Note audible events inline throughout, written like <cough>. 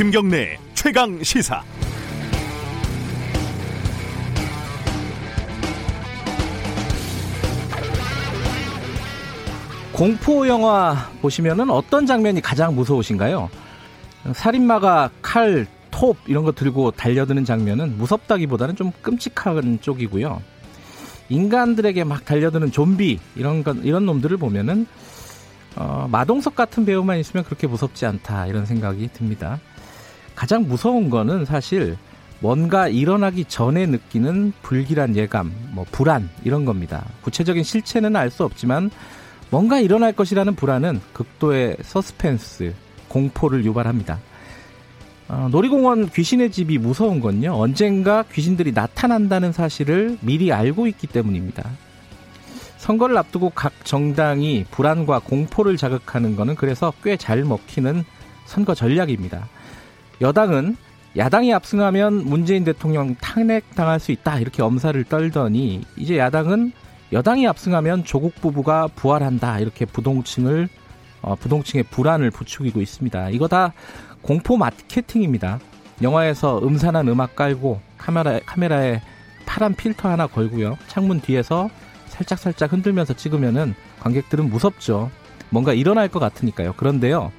김경래 최강 시사. 공포 영화 보시면은 어떤 장면이 가장 무서우신가요? 살인마가 칼, 톱 이런 거 들고 달려드는 장면은 무섭다기보다는 좀 끔찍한 쪽이고요. 인간들에게 막 달려드는 좀비 이런 건 이런 놈들을 보면은 어, 마동석 같은 배우만 있으면 그렇게 무섭지 않다 이런 생각이 듭니다. 가장 무서운 거는 사실 뭔가 일어나기 전에 느끼는 불길한 예감, 뭐 불안 이런 겁니다. 구체적인 실체는 알 수 없지만 뭔가 일어날 것이라는 불안은 극도의 서스펜스, 공포를 유발합니다. 어, 놀이공원 귀신의 집이 무서운 건요. 언젠가 귀신들이 나타난다는 사실을 미리 알고 있기 때문입니다. 선거를 앞두고 각 정당이 불안과 공포를 자극하는 것은 그래서 꽤 잘 먹히는 선거 전략입니다. 여당은 야당이 압승하면 문재인 대통령 탄핵당할 수 있다 이렇게 엄살을 떨더니 이제 야당은 여당이 압승하면 조국 부부가 부활한다 이렇게 부동층을 어, 부동층의 불안을 부추기고 있습니다. 이거 다 공포 마케팅입니다. 영화에서 음산한 음악 깔고 카메라 카메라에 파란 필터 하나 걸고요. 창문 뒤에서 살짝 살짝 흔들면서 찍으면은 관객들은 무섭죠. 뭔가 일어날 것 같으니까요. 그런데요.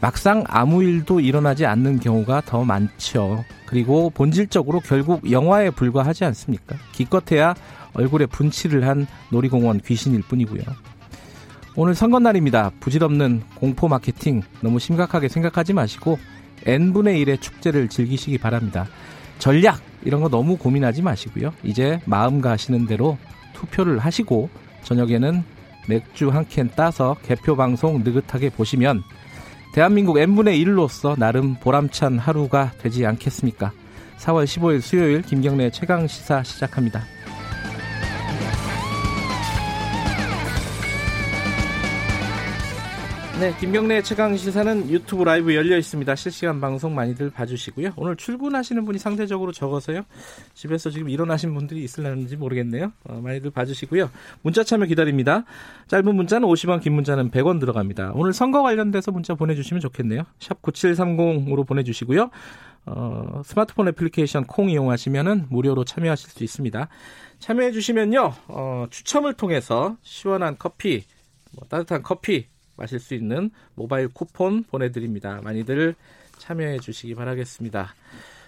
막상 아무 일도 일어나지 않는 경우가 더 많죠. 그리고 본질적으로 결국 영화에 불과하지 않습니까? 기껏해야 얼굴에 분칠을 한 놀이공원 귀신일 뿐이고요. 오늘 선거날입니다. 부질없는 공포 마케팅 너무 심각하게 생각하지 마시고 n분의 1의 축제를 즐기시기 바랍니다. 전략 이런 거 너무 고민하지 마시고요. 이제 마음 가시는 대로 투표를 하시고 저녁에는 맥주 한 캔 따서 개표 방송 느긋하게 보시면 대한민국 n분의 1로서 나름 보람찬 하루가 되지 않겠습니까? 4월 15일 수요일 김경래 최강 시사 시작합니다. 네, 김경래 최강 시사는 유튜브 라이브 열려 있습니다. 실시간 방송 많이들 봐주시고요. 오늘 출근하시는 분이 상대적으로 적어서요. 집에서 지금 일어나신 분들이 있을는지 모르겠네요. 어, 많이들 봐주시고요. 문자 참여 기다립니다. 짧은 문자는 50원, 긴 문자는 100원 들어갑니다. 오늘 선거 관련돼서 문자 보내주시면 좋겠네요. 샵 9730으로 보내주시고요. 어, 스마트폰 애플리케이션 콩 이용하시면은 무료로 참여하실 수 있습니다. 참여해 주시면요, 어, 추첨을 통해서 시원한 커피, 뭐 따뜻한 커피 마실 수 있는 모바일 쿠폰 보내드립니다. 많이들 참여해 주시기 바라겠습니다.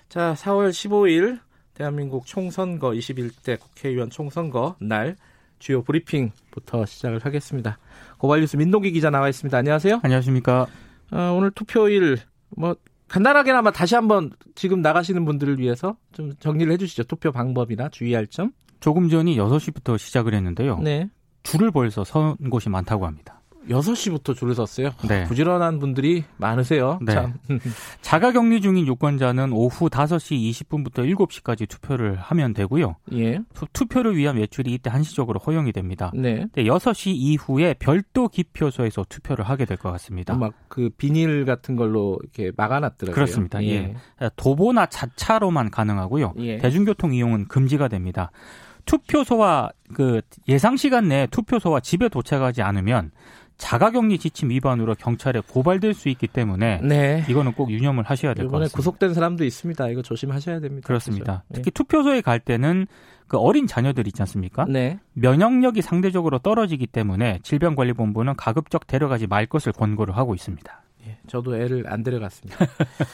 자, 4월 15일 대한민국 총선거 21대 국회의원 총선거 날 주요 브리핑부터 시작을 하겠습니다. 고발뉴스 민동기 기자 나와 있습니다. 안녕하세요. 안녕하십니까. 어, 오늘 투표일 뭐 간단하게나마 다시 한번 지금 나가시는 분들을 위해서 좀 정리를 해주시죠. 투표 방법이나 주의할 점. 조금 전이 6시부터 시작을 했는데요. 네. 줄을 벌써 선 곳이 많다고 합니다. 6시부터 줄을 섰어요. 네. 부지런한 분들이 많으세요. 네. 참. <laughs> 자가 격리 중인 유권자는 오후 5시 20분부터 7시까지 투표를 하면 되고요. 예. 투, 표를 위한 외출이 이때 한시적으로 허용이 됩니다. 네. 네, 6시 이후에 별도 기표소에서 투표를 하게 될 것 같습니다. 막 그 비닐 같은 걸로 이렇게 막아놨더라고요. 그렇습니다. 예. 도보나 자차로만 가능하고요. 예. 대중교통 이용은 금지가 됩니다. 투표소와 그 예상 시간 내에 투표소와 집에 도착하지 않으면 자가격리 지침 위반으로 경찰에 고발될 수 있기 때문에 네. 이거는 꼭 유념을 하셔야 될것 이번에 같습니다. 구속된 사람도 있습니다. 이거 조심하셔야 됩니다. 그렇습니다. 그렇죠? 특히 투표소에 갈 때는 그 어린 자녀들 있지 않습니까? 네. 면역력이 상대적으로 떨어지기 때문에 질병관리본부는 가급적 데려가지 말 것을 권고를 하고 있습니다. 예, 저도 애를 안 데려갔습니다.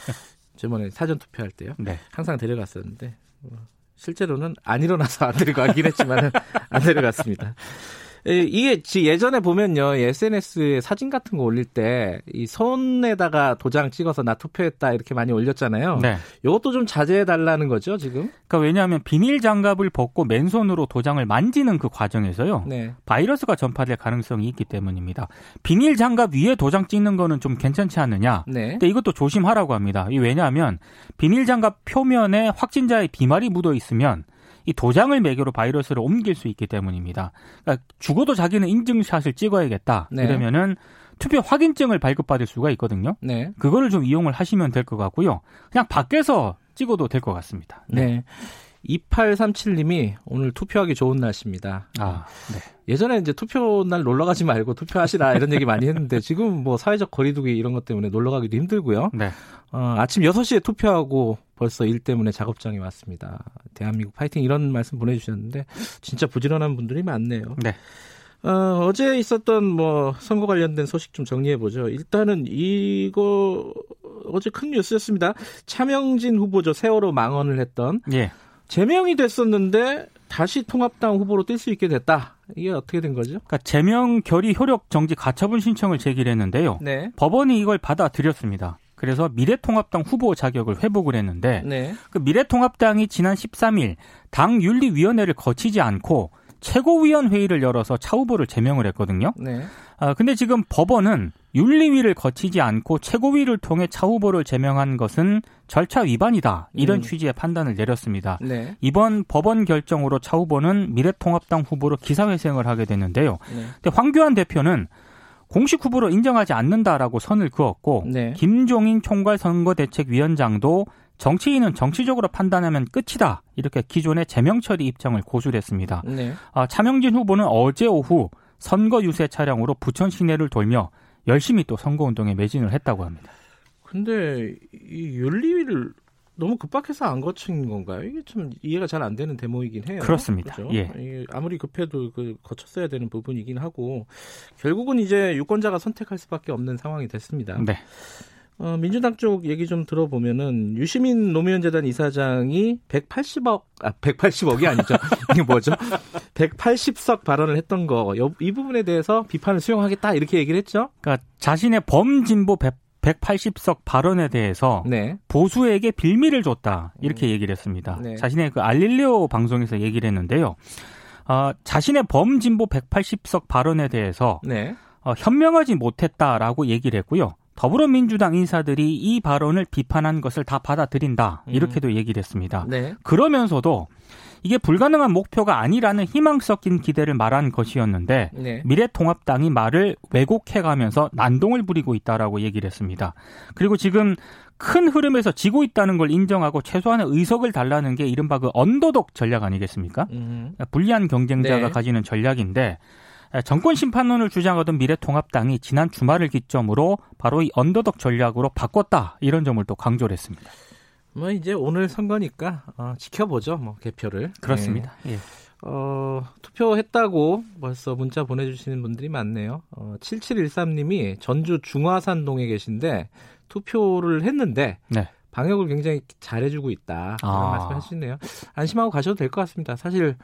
<laughs> 저번에 사전 투표할 때요. 네. 항상 데려갔었는데 어, 실제로는 안 일어나서 안 데려가긴 했지만 안 데려갔습니다. 예, 이게 예전에 보면요 SNS에 사진 같은 거 올릴 때 이 손에다가 도장 찍어서 나 투표했다 이렇게 많이 올렸잖아요. 네. 이것도 좀 자제해 달라는 거죠 지금. 그러니까 왜냐하면 비닐 장갑을 벗고 맨손으로 도장을 만지는 그 과정에서요. 네. 바이러스가 전파될 가능성이 있기 때문입니다. 비닐 장갑 위에 도장 찍는 거는 좀 괜찮지 않느냐? 네. 근데 이것도 조심하라고 합니다. 이 왜냐하면 비닐 장갑 표면에 확진자의 비말이 묻어 있으면 이 도장을 매개로 바이러스를 옮길 수 있기 때문입니다. 그러니까 죽어도 자기는 인증샷을 찍어야겠다. 네. 이러면은 투표 확인증을 발급받을 수가 있거든요. 네. 그거를 좀 이용을 하시면 될 것 같고요. 그냥 밖에서 찍어도 될 것 같습니다. 네. 2837님이 오늘 투표하기 좋은 날씨입니다. 아, 네. 예전에 이제 투표 날 놀러 가지 말고 투표하시라 이런 얘기 많이 했는데 지금 뭐 사회적 거리두기 이런 것 때문에 놀러 가기도 힘들고요. 네. 어, 아침 6시에 투표하고 벌써 일 때문에 작업장에 왔습니다. 대한민국 파이팅 이런 말씀 보내주셨는데 진짜 부지런한 분들이 많네요. 네. 어, 어제 있었던 뭐 선거 관련된 소식 좀 정리해 보죠. 일단은 이거 어제 큰 뉴스였습니다. 차명진 후보죠. 세월호 망언을 했던. 예. 제명이 됐었는데 다시 통합당 후보로 뛸 수 있게 됐다. 이게 어떻게 된 거죠? 그러니까 제명 결의 효력 정지 가처분 신청을 제기를 했는데요. 네. 법원이 이걸 받아들였습니다. 그래서 미래통합당 후보 자격을 회복을 했는데 네. 그 미래통합당이 지난 13일 당 윤리위원회를 거치지 않고 최고위원회의를 열어서 차 후보를 제명을 했거든요. 네. 아, 근데 지금 법원은 윤리위를 거치지 않고 최고위를 통해 차 후보를 제명한 것은 절차 위반이다. 이런 음. 취지의 판단을 내렸습니다. 네. 이번 법원 결정으로 차 후보는 미래통합당 후보로 기사회생을 하게 됐는데요. 네. 근데 황교안 대표는 공식 후보로 인정하지 않는다라고 선을 그었고 네. 김종인 총괄 선거대책위원장도 정치인은 정치적으로 판단하면 끝이다. 이렇게 기존의 제명 처리 입장을 고수했습니다. 네. 아, 차명진 후보는 어제 오후 선거 유세 차량으로 부천 시내를 돌며 열심히 또 선거운동에 매진을 했다고 합니다. 근데 이 윤리위를 너무 급박해서 안 거친 건가요? 이게 좀 이해가 잘 안 되는 대목이긴 해요. 그렇습니다. 그렇죠? 예. 아무리 급해도 그 거쳤어야 되는 부분이긴 하고 결국은 이제 유권자가 선택할 수밖에 없는 상황이 됐습니다. 네. 어, 민주당 쪽 얘기 좀 들어보면은 유시민 노무현 재단 이사장이 180억 아 180억이 아니죠. <laughs> 이게 뭐죠? 180석 발언을 했던 거 이 부분에 대해서 비판을 수용하겠다 이렇게 얘기를 했죠. 그러니까 자신의 범진보 180석 발언에 대해서 네. 보수에게 빌미를 줬다 이렇게 음. 얘기를 했습니다. 네. 자신의 그 알릴레오 방송에서 얘기를 했는데요. 어, 자신의 범진보 180석 발언에 대해서 네. 어, 현명하지 못했다라고 얘기를 했고요. 더불어민주당 인사들이 이 발언을 비판한 것을 다 받아들인다. 음. 이렇게도 얘기를 했습니다. 네. 그러면서도 이게 불가능한 목표가 아니라는 희망 섞인 기대를 말한 것이었는데 네. 미래통합당이 말을 왜곡해가면서 난동을 부리고 있다라고 얘기를 했습니다. 그리고 지금 큰 흐름에서 지고 있다는 걸 인정하고 최소한의 의석을 달라는 게 이른바 그 언더독 전략 아니겠습니까? 음. 불리한 경쟁자가 네. 가지는 전략인데 정권 심판론을 주장하던 미래통합당이 지난 주말을 기점으로 바로 이 언더덕 전략으로 바꿨다 이런 점을 또 강조를 했습니다. 뭐 이제 오늘 선거니까 어, 지켜보죠, 뭐 개표를. 그렇습니다. 네. 예. 어, 투표했다고 벌써 문자 보내주시는 분들이 많네요. 어, 7713님이 전주 중화산동에 계신데 투표를 했는데 네. 방역을 굉장히 잘해주고 있다. 그런 아. 말씀 하시네요. 안심하고 가셔도 될 것 같습니다. 사실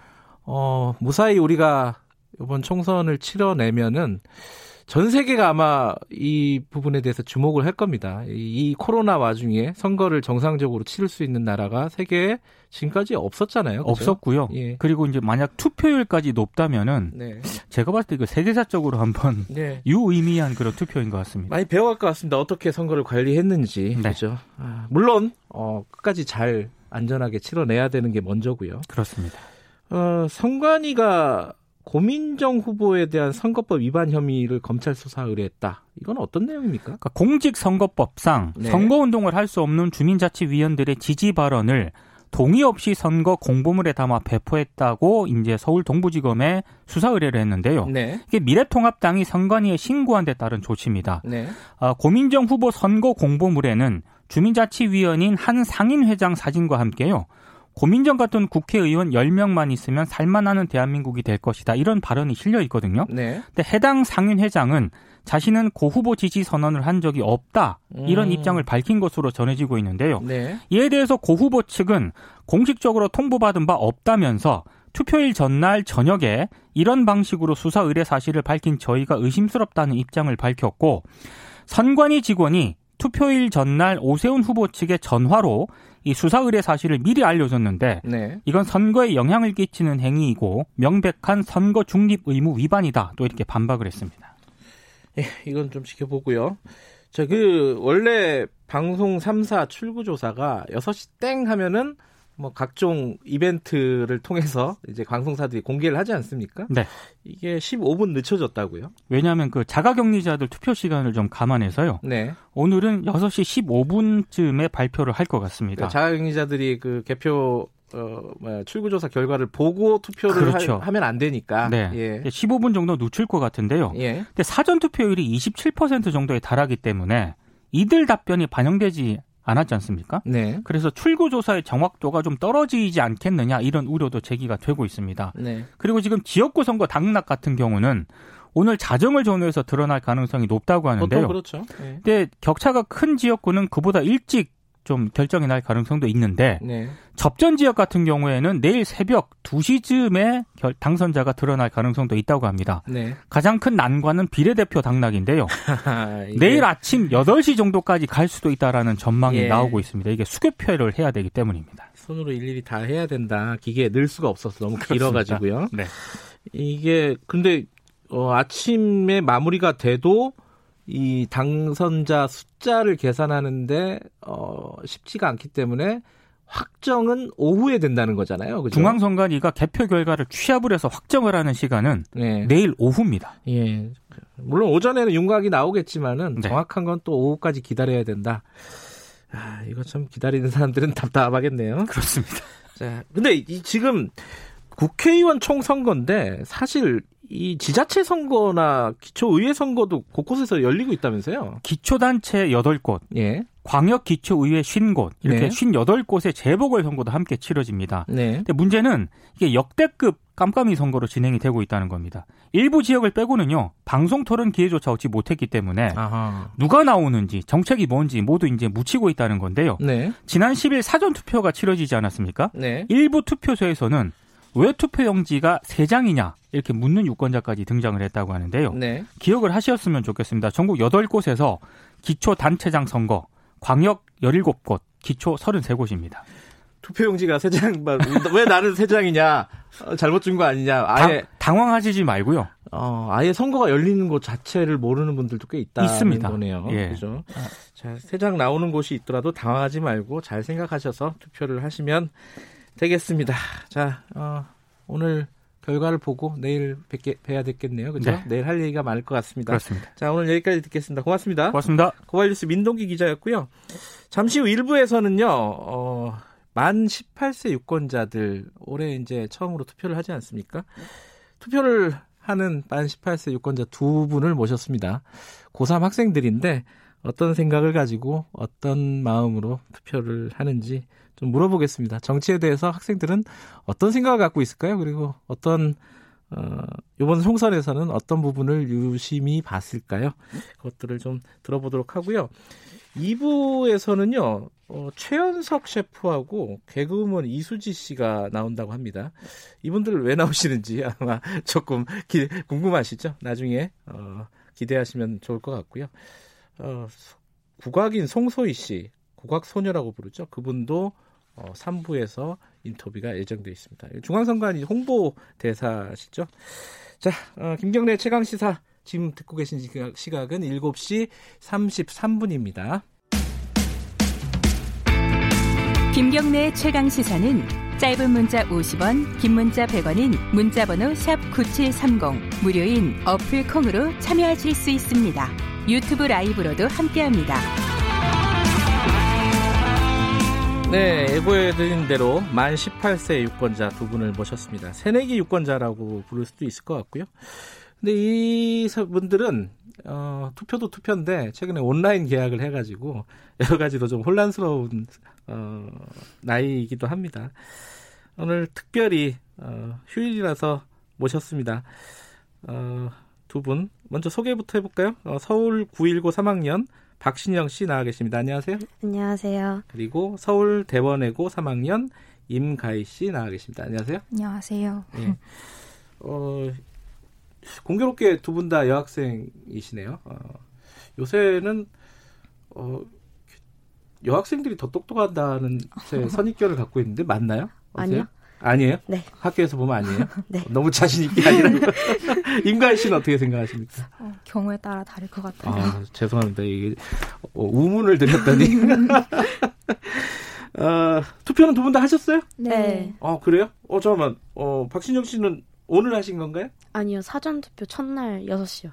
어, 무사히 우리가 이번 총선을 치러내면은 전 세계가 아마 이 부분에 대해서 주목을 할 겁니다. 이, 코로나 와중에 선거를 정상적으로 치를 수 있는 나라가 세계에 지금까지 없었잖아요. 그렇죠? 없었고요. 예. 그리고 이제 만약 투표율까지 높다면은 네. 제가 봤을 때그 세계사적으로 한번 <laughs> 네. 유의미한 그런 투표인 것 같습니다. 많이 배워갈 것 같습니다. 어떻게 선거를 관리했는지. 네. 그렇죠. 아, 물론 어, 끝까지 잘 안전하게 치러내야 되는 게 먼저고요. 그렇습니다. 어, 선관위가 고민정 후보에 대한 선거법 위반 혐의를 검찰 수사 의뢰했다. 이건 어떤 내용입니까? 그러니까 공직선거법상 네. 선거운동을 할 수 없는 주민자치위원들의 지지 발언을 동의 없이 선거 공보물에 담아 배포했다고 이제 서울 동부지검에 수사 의뢰를 했는데요. 네. 이게 미래통합당이 선관위에 신고한 데 따른 조치입니다. 네. 아, 고민정 후보 선거 공보물에는 주민자치위원인 한 상인회장 사진과 함께요. 고민정 같은 국회의원 10명만 있으면 살만하는 대한민국이 될 것이다. 이런 발언이 실려 있거든요. 네. 근데 해당 상인회장은 자신은 고 후보 지지 선언을 한 적이 없다. 이런 음. 입장을 밝힌 것으로 전해지고 있는데요. 네. 이에 대해서 고 후보 측은 공식적으로 통보받은 바 없다면서 투표일 전날 저녁에 이런 방식으로 수사 의뢰 사실을 밝힌 저희가 의심스럽다는 입장을 밝혔고 선관위 직원이 투표일 전날 오세훈 후보 측의 전화로 이 수사 의뢰 사실을 미리 알려줬는데 네. 이건 선거에 영향을 끼치는 행위이고 명백한 선거 중립 의무 위반이다. 또 이렇게 반박을 했습니다. 예, 이건 좀 지켜보고요. 자, 그 원래 방송 3사 출구 조사가 6시 땡 하면은 뭐 각종 이벤트를 통해서 이제 방송사들이 공개를 하지 않습니까? 네. 이게 15분 늦춰졌다고요? 왜냐하면 그 자가격리자들 투표 시간을 좀 감안해서요. 네. 오늘은 6시 15분쯤에 발표를 할 것 같습니다. 그러니까 자가격리자들이 그 개표 어, 출구조사 결과를 보고 투표를 그렇죠. 하, 면안 되니까. 네. 예. 15분 정도 놓칠 것 같은데요. 예. 근데 사전 투표율이 27% 정도에 달하기 때문에 이들 답변이 반영되지 않았지 않습니까? 네. 그래서 출구 조사의 정확도가 좀 떨어지지 않겠느냐 이런 우려도 제기가 되고 있습니다. 네. 그리고 지금 지역구 선거 당락 같은 경우는 오늘 자정을 전후해서 드러날 가능성이 높다고 하는데요. 보통 그렇죠. 네. 근데 격차가 큰 지역구는 그보다 일찍 좀 결정이 날 가능성도 있는데 네. 접전 지역 같은 경우에는 내일 새벽 2시쯤에 결, 당선자가 드러날 가능성도 있다고 합니다. 네. 가장 큰 난관은 비례대표 당락인데요. <laughs> 이게- 내일 아침 8시 정도까지 갈 수도 있다라는 전망이 예. 나오고 있습니다. 이게 수교표를 해야 되기 때문입니다. 손으로 일일이 다 해야 된다. 기계에 넣을 수가 없어서 너무 길어가지고요. 네. 이게 근데 어, 아침에 마무리가 돼도 이 당선자 숫자를 계산하는데 어, 쉽지가 않기 때문에 확정은 오후에 된다는 거잖아요. 그죠? 중앙선관위가 개표 결과를 취합을 해서 확정을 하는 시간은 네. 내일 오후입니다. 예. 물론 오전에는 윤곽이 나오겠지만은 네. 정확한 건 또 오후까지 기다려야 된다. 아, 이거 참 기다리는 사람들은 답답하겠네요. 그렇습니다. 자, 근데 이 지금 국회의원 총선거인데 사실 이 지자체 선거나 기초의회 선거도 곳곳에서 열리고 있다면서요? 기초단체 8곳, 예. 광역기초의회 50곳, 이렇게 네. 58곳의 재보궐선거도 함께 치러집니다. 네. 근데 문제는 이게 역대급 깜깜이 선거로 진행이 되고 있다는 겁니다. 일부 지역을 빼고는요, 방송 토론 기회조차 얻지 못했기 때문에 아하. 누가 나오는지, 정책이 뭔지 모두 이제 묻히고 있다는 건데요. 네. 지난 10일 사전 투표가 치러지지 않았습니까? 네. 일부 투표소에서는 왜 투표용지가 3장이냐 이렇게 묻는 유권자까지 등장을 했다고 하는데요. 네. 기억을 하셨으면 좋겠습니다. 전국 8곳에서 기초 단체장 선거, 광역 17곳, 기초 33곳입니다. 투표용지가 세 장, 왜 나는 세 장이냐? 어, 잘못 준 거 아니냐? 아예, 당, 황하시지 말고요. 어, 아예 선거가 열리는 곳 자체를 모르는 분들도 꽤 있다는 있습니다. 거네요. 예. 그죠? 자, 세장 나오는 곳이 있더라도 당황하지 말고 잘 생각하셔서 투표를 하시면 되겠습니다. 자, 어, 오늘 결과를 보고 내일 뵙게, 뵈야 되겠네요. 그죠? 네. 내일 할 얘기가 많을 것 같습니다. 그렇습니다. 자, 오늘 여기까지 듣겠습니다. 고맙습니다. 고맙습니다. 고발뉴스 민동기 기자였고요. 잠시 후 1부에서는요, 어, 만 18세 유권자들 올해 이제 처음으로 투표를 하지 않습니까? 투표를 하는 만 18세 유권자 두 분을 모셨습니다. 고3 학생들인데 어떤 생각을 가지고 어떤 마음으로 투표를 하는지 좀 물어보겠습니다. 정치에 대해서 학생들은 어떤 생각을 갖고 있을까요? 그리고 어떤 어, 이번 총선에서는 어떤 부분을 유심히 봤을까요? 그것들을 좀 들어보도록 하고요. 2부에서는요, 어, 최연석 셰프하고 개그우먼 이수지 씨가 나온다고 합니다. 이분들 왜 나오시는지 아마 <laughs> 조금 기, 궁금하시죠? 나중에, 어, 기대하시면 좋을 것 같고요. 어, 국악인 송소희 씨, 국악소녀라고 부르죠. 그분도 어, 3부에서 인터뷰가 예정되어 있습니다. 중앙선관위 홍보 대사시죠. 자, 어, 김경래 최강 시사 지금 듣고 계신 시각, 시각은 7시 33분입니다. 김경래의 최강 시사는 짧은 문자 50원, 긴 문자 100원인 문자번호 샵 #9730 무료인 어플 콩으로 참여하실 수 있습니다. 유튜브 라이브로도 함께합니다. 네, 예고해드린 대로 만 18세 유권자 두 분을 모셨습니다. 새내기 유권자라고 부를 수도 있을 것 같고요. 근데 이 분들은 어, 투표도 투표인데 최근에 온라인 계약을 해가지고 여러 가지로 좀 혼란스러운 어, 나이이기도 합니다. 오늘 특별히 어, 휴일이라서 모셨습니다. 어, 두 분 먼저 소개부터 해볼까요? 어, 서울 919 3학년 박신영 씨 나와 계십니다. 안녕하세요. 안녕하세요. 그리고 서울 대원외고 3학년 임가희 씨 나와 계십니다. 안녕하세요. 안녕하세요. 예. 어, 공교롭게 두 분 다 여학생이시네요. 어, 요새는 어, 여학생들이 더 똑똑하다는 제 <laughs> 선입견을 갖고 있는데 맞나요? 어떠세요? 아니요. 아니에요? 네. 학교에서 보면 아니에요? <laughs> 네. 너무 자신 있게 아니라고. <laughs> 임가희 씨는 어떻게 생각하십니까? 어, 경우에 따라 다를 것 같아요. 아, 죄송합니다. 이게 어, 우문을 드렸더니. <laughs> 어, 투표는 두 분 다 하셨어요? 네. 어, 그래요? 어, 잠깐만. 어, 박신영 씨는 오늘 하신 건가요? 아니요. 사전 투표 첫날 6시요.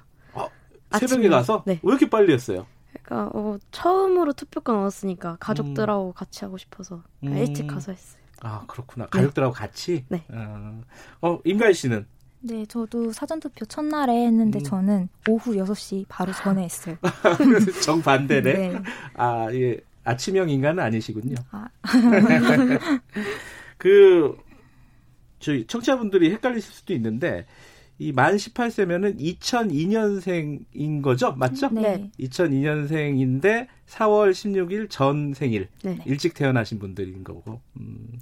새벽에 아침에. 가서? 네. 왜 이렇게 빨리 했어요? 그러니까 어, 처음으로 투표권 얻었으니까 가족들하고 같이 하고 싶어서 그냥 음. 일찍 가서 했어요. 아 그렇구나. 가족들하고 같이. 네. 어, 어 임가희 씨는 네, 저도 사전투표 첫날에 했는데 음. 저는 오후 6시 바로 전에 했어요. <laughs> 정 반대네. 네. 아 예. 아침형 인간은 아니시군요. 아. <laughs> 그 저희 청취자분들이 헷갈리실 수도 있는데 이 만 18세면은 2002년생인 거죠? 맞죠? 네. 2002년생인데 4월 16일 전 생일 네. 일찍 태어나신 분들인 거고. 음.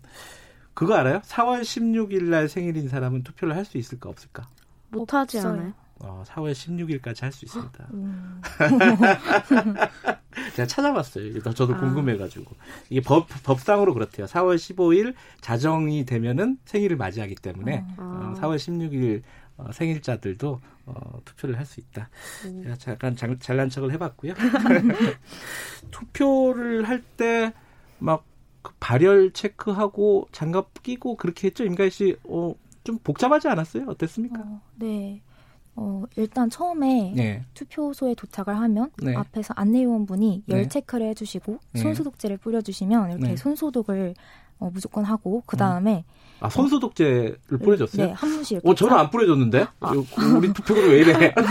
그거 알아요? 4월 16일 날 생일인 사람은 투표를 할 수 있을까 없을까? 못 하지 없어요. 않아요? 어, 4월 16일까지 할 수 있습니다. 음, <laughs> 제가 찾아봤어요. 이게 더 저도 아. 궁금해가지고 이게 법 법상으로 그렇대요. 4월 15일 자정이 되면은 생일을 맞이하기 때문에 아. 어, 4월 16일 어, 생일자들도 어, 투표를 할 수 있다. 음. 제가 잠깐 장- 잘난 척을 해봤고요. <laughs> <laughs> 투표를 할 때 막 발열 체크하고 장갑 끼고 그렇게 했죠, 임가희 씨. 어, 좀 복잡하지 않았어요? 어땠습니까? 어, 네. 어, 일단 처음에 네. 투표소에 도착을 하면 네. 앞에서 안내요원분이 네. 열 체크를 해주시고 네. 손소독제를 뿌려주시면 이렇게 네. 손소독을 어, 무조건 하고 그 다음에 아 손소독제를 뿌려줬어요? 네, 한 분씩 어, 저는 짜- 안 뿌려줬는데? 이거 우리 투표를 왜 이래? <laughs>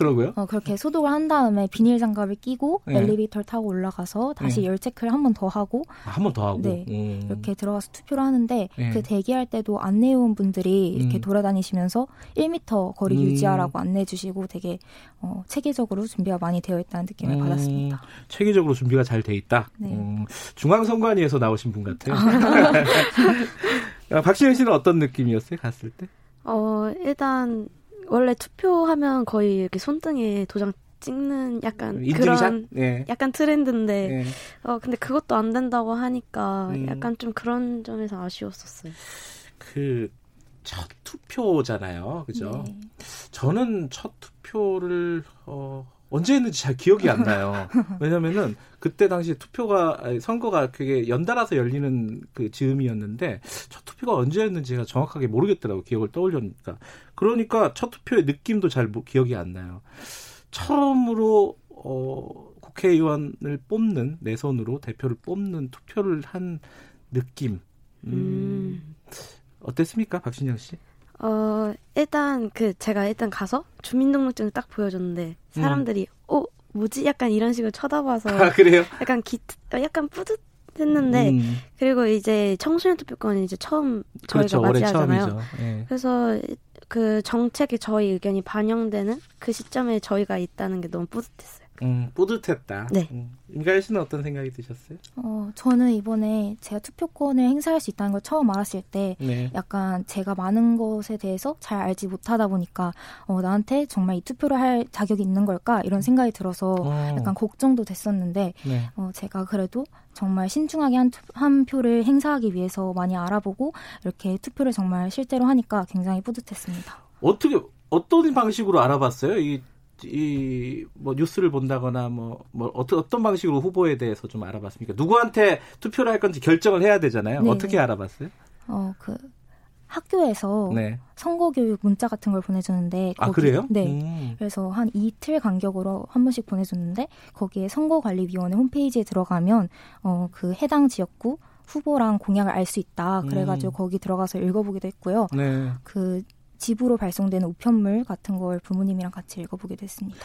그러고요? 어, 그렇게 소독을 한 다음에 비닐 장갑을 끼고 네. 엘리베이터를 타고 올라가서 다시 네. 열 체크를 한 번 더 하고 한번 더 하고. 네. 음. 이렇게 들어가서 투표를 하는데 네. 그 대기할 때도 안내요원 분들이 이렇게 음. 돌아다니시면서 1m 거리 음. 유지하라고 안내해 주시고 되게 어, 체계적으로 준비가 많이 되어 있다는 느낌을 음, 받았습니다. 체계적으로 준비가 잘 돼 있다. 네. 음, 중앙선관위에서 나오신 분 같아요. 아, <laughs> 박신혜 씨는 어떤 느낌이었어요? 갔을 때? 어, 일단 원래 투표하면 거의 이렇게 손등에 도장 찍는 약간 인증샷? 그런 네. 약간 트렌드인데 네. 어 근데 그것도 안 된다고 하니까 음. 약간 좀 그런 점에서 아쉬웠었어요. 그, 첫 투표잖아요. 그죠? 네. 저는 첫 투표를, 어, 언제 했는지 잘 기억이 안 나요. 왜냐면은 그때 당시 투표가 선거가 그게 연달아서 열리는 그 즈음이었는데 첫 투표가 언제였는지 제가 정확하게 모르겠더라고 기억을 떠올려니까 그러니까 첫 투표의 느낌도 잘 모- 기억이 안 나요. 처음으로 어, 국회의원을 뽑는 내 손으로 대표를 뽑는 투표를 한 느낌. 음, 음. 어땠습니까, 박신영 씨? 어 일단 그 제가 일단 가서 주민등록증을 딱 보여줬는데 사람들이 어 뭐지 약간 이런 식으로 쳐다봐서 아 그래요? 약간 기 어, 약간 뿌듯 했는데 음, 그리고 이제 청소년 투표권이 이제 처음 저희가 그렇죠. 맞이하잖아요. 예. 그래서 그 정책에 저희 의견이 반영되는 그 시점에 저희가 있다는 게 너무 뿌듯했어요. 음, 뿌듯했다. 네. 음. 임가희 씨는 어떤 생각이 드셨어요? 어, 저는 이번에 제가 투표권을 행사할 수 있다는 걸 처음 알았을 때 네. 약간 제가 많은 것에 대해서 잘 알지 못하다 보니까 어, 나한테 정말 이 투표를 할 자격이 있는 걸까 이런 생각이 들어서 어, 약간 걱정도 됐었는데 네. 어, 제가 그래도 정말 신중하게 한, 투- 한 표를 행사하기 위해서 많이 알아보고 이렇게 투표를 정말 실제로 하니까 굉장히 뿌듯했습니다. 어떻게 어떤 방식으로 알아봤어요? 이 이 뭐 뉴스를 본다거나 뭐 뭐 어떤 어떤 방식으로 후보에 대해서 좀 알아봤습니까? 누구한테 투표를 할 건지 결정을 해야 되잖아요. 네. 어떻게 알아봤어요? 어, 그 학교에서 네. 선거교육 문자 같은 걸 보내주는데 아 거기- 그래요? 네. 음. 그래서 한 이틀 간격으로 한 번씩 보내줬는데 거기에 선거관리위원회 홈페이지에 들어가면 어, 그 해당 지역구 후보랑 공약을 알 수 있다. 그래가지고 음. 거기 들어가서 읽어보기도 했고요. 네. 그 집으로 발송되는 우편물 같은 걸 부모님이랑 같이 읽어보기도 했습니다.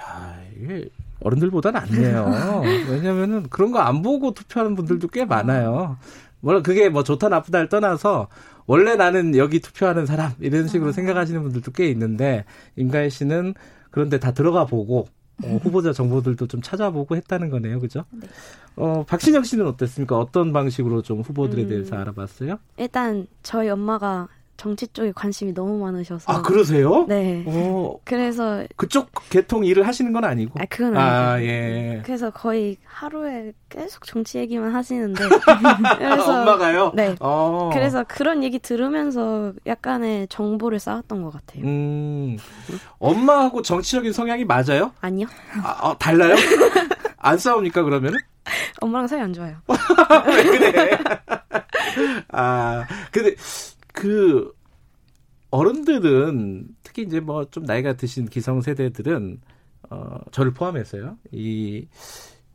야, 이게 어른들보다 낫네요. <laughs> 왜냐면은 그런 거 안 보고 투표하는 분들도 꽤 많아요. 뭐라 그게 뭐 좋다 나쁘다를 떠나서 원래 나는 여기 투표하는 사람 이런 식으로 생각하시는 분들도 꽤 있는데 임가희 씨는 그런데 다 들어가 보고 어, 후보자 정보들도 좀 찾아보고 했다는 거네요, 그죠? 네. 어, 박신영 씨는 어땠습니까? 어떤 방식으로 좀 후보들에 음. 대해서 알아봤어요? 일단 저희 엄마가 정치 쪽에 관심이 너무 많으셔서 아, 그러세요? 네. 어, 그래서 그쪽 계통 일을 하시는 건 아니고. 아 그건 아, 아니고 예. 그래서 거의 하루에 계속 정치 얘기만 하시는데 <laughs> 그래서 엄마가요? 네. 어. 그래서 그런 얘기 들으면서 약간의 정보를 쌓았던 것 같아요. 음, 엄마하고 정치적인 성향이 맞아요? 아니요. 아, 어, 달라요? <laughs> 안 싸웁니까, 그러면은? 엄마랑 사이 안 좋아요. <laughs> 왜 그래? 아, 근데, 그, 어른들은, 특히 이제 뭐 좀 나이가 드신 기성 세대들은, 어, 저를 포함해서요, 이,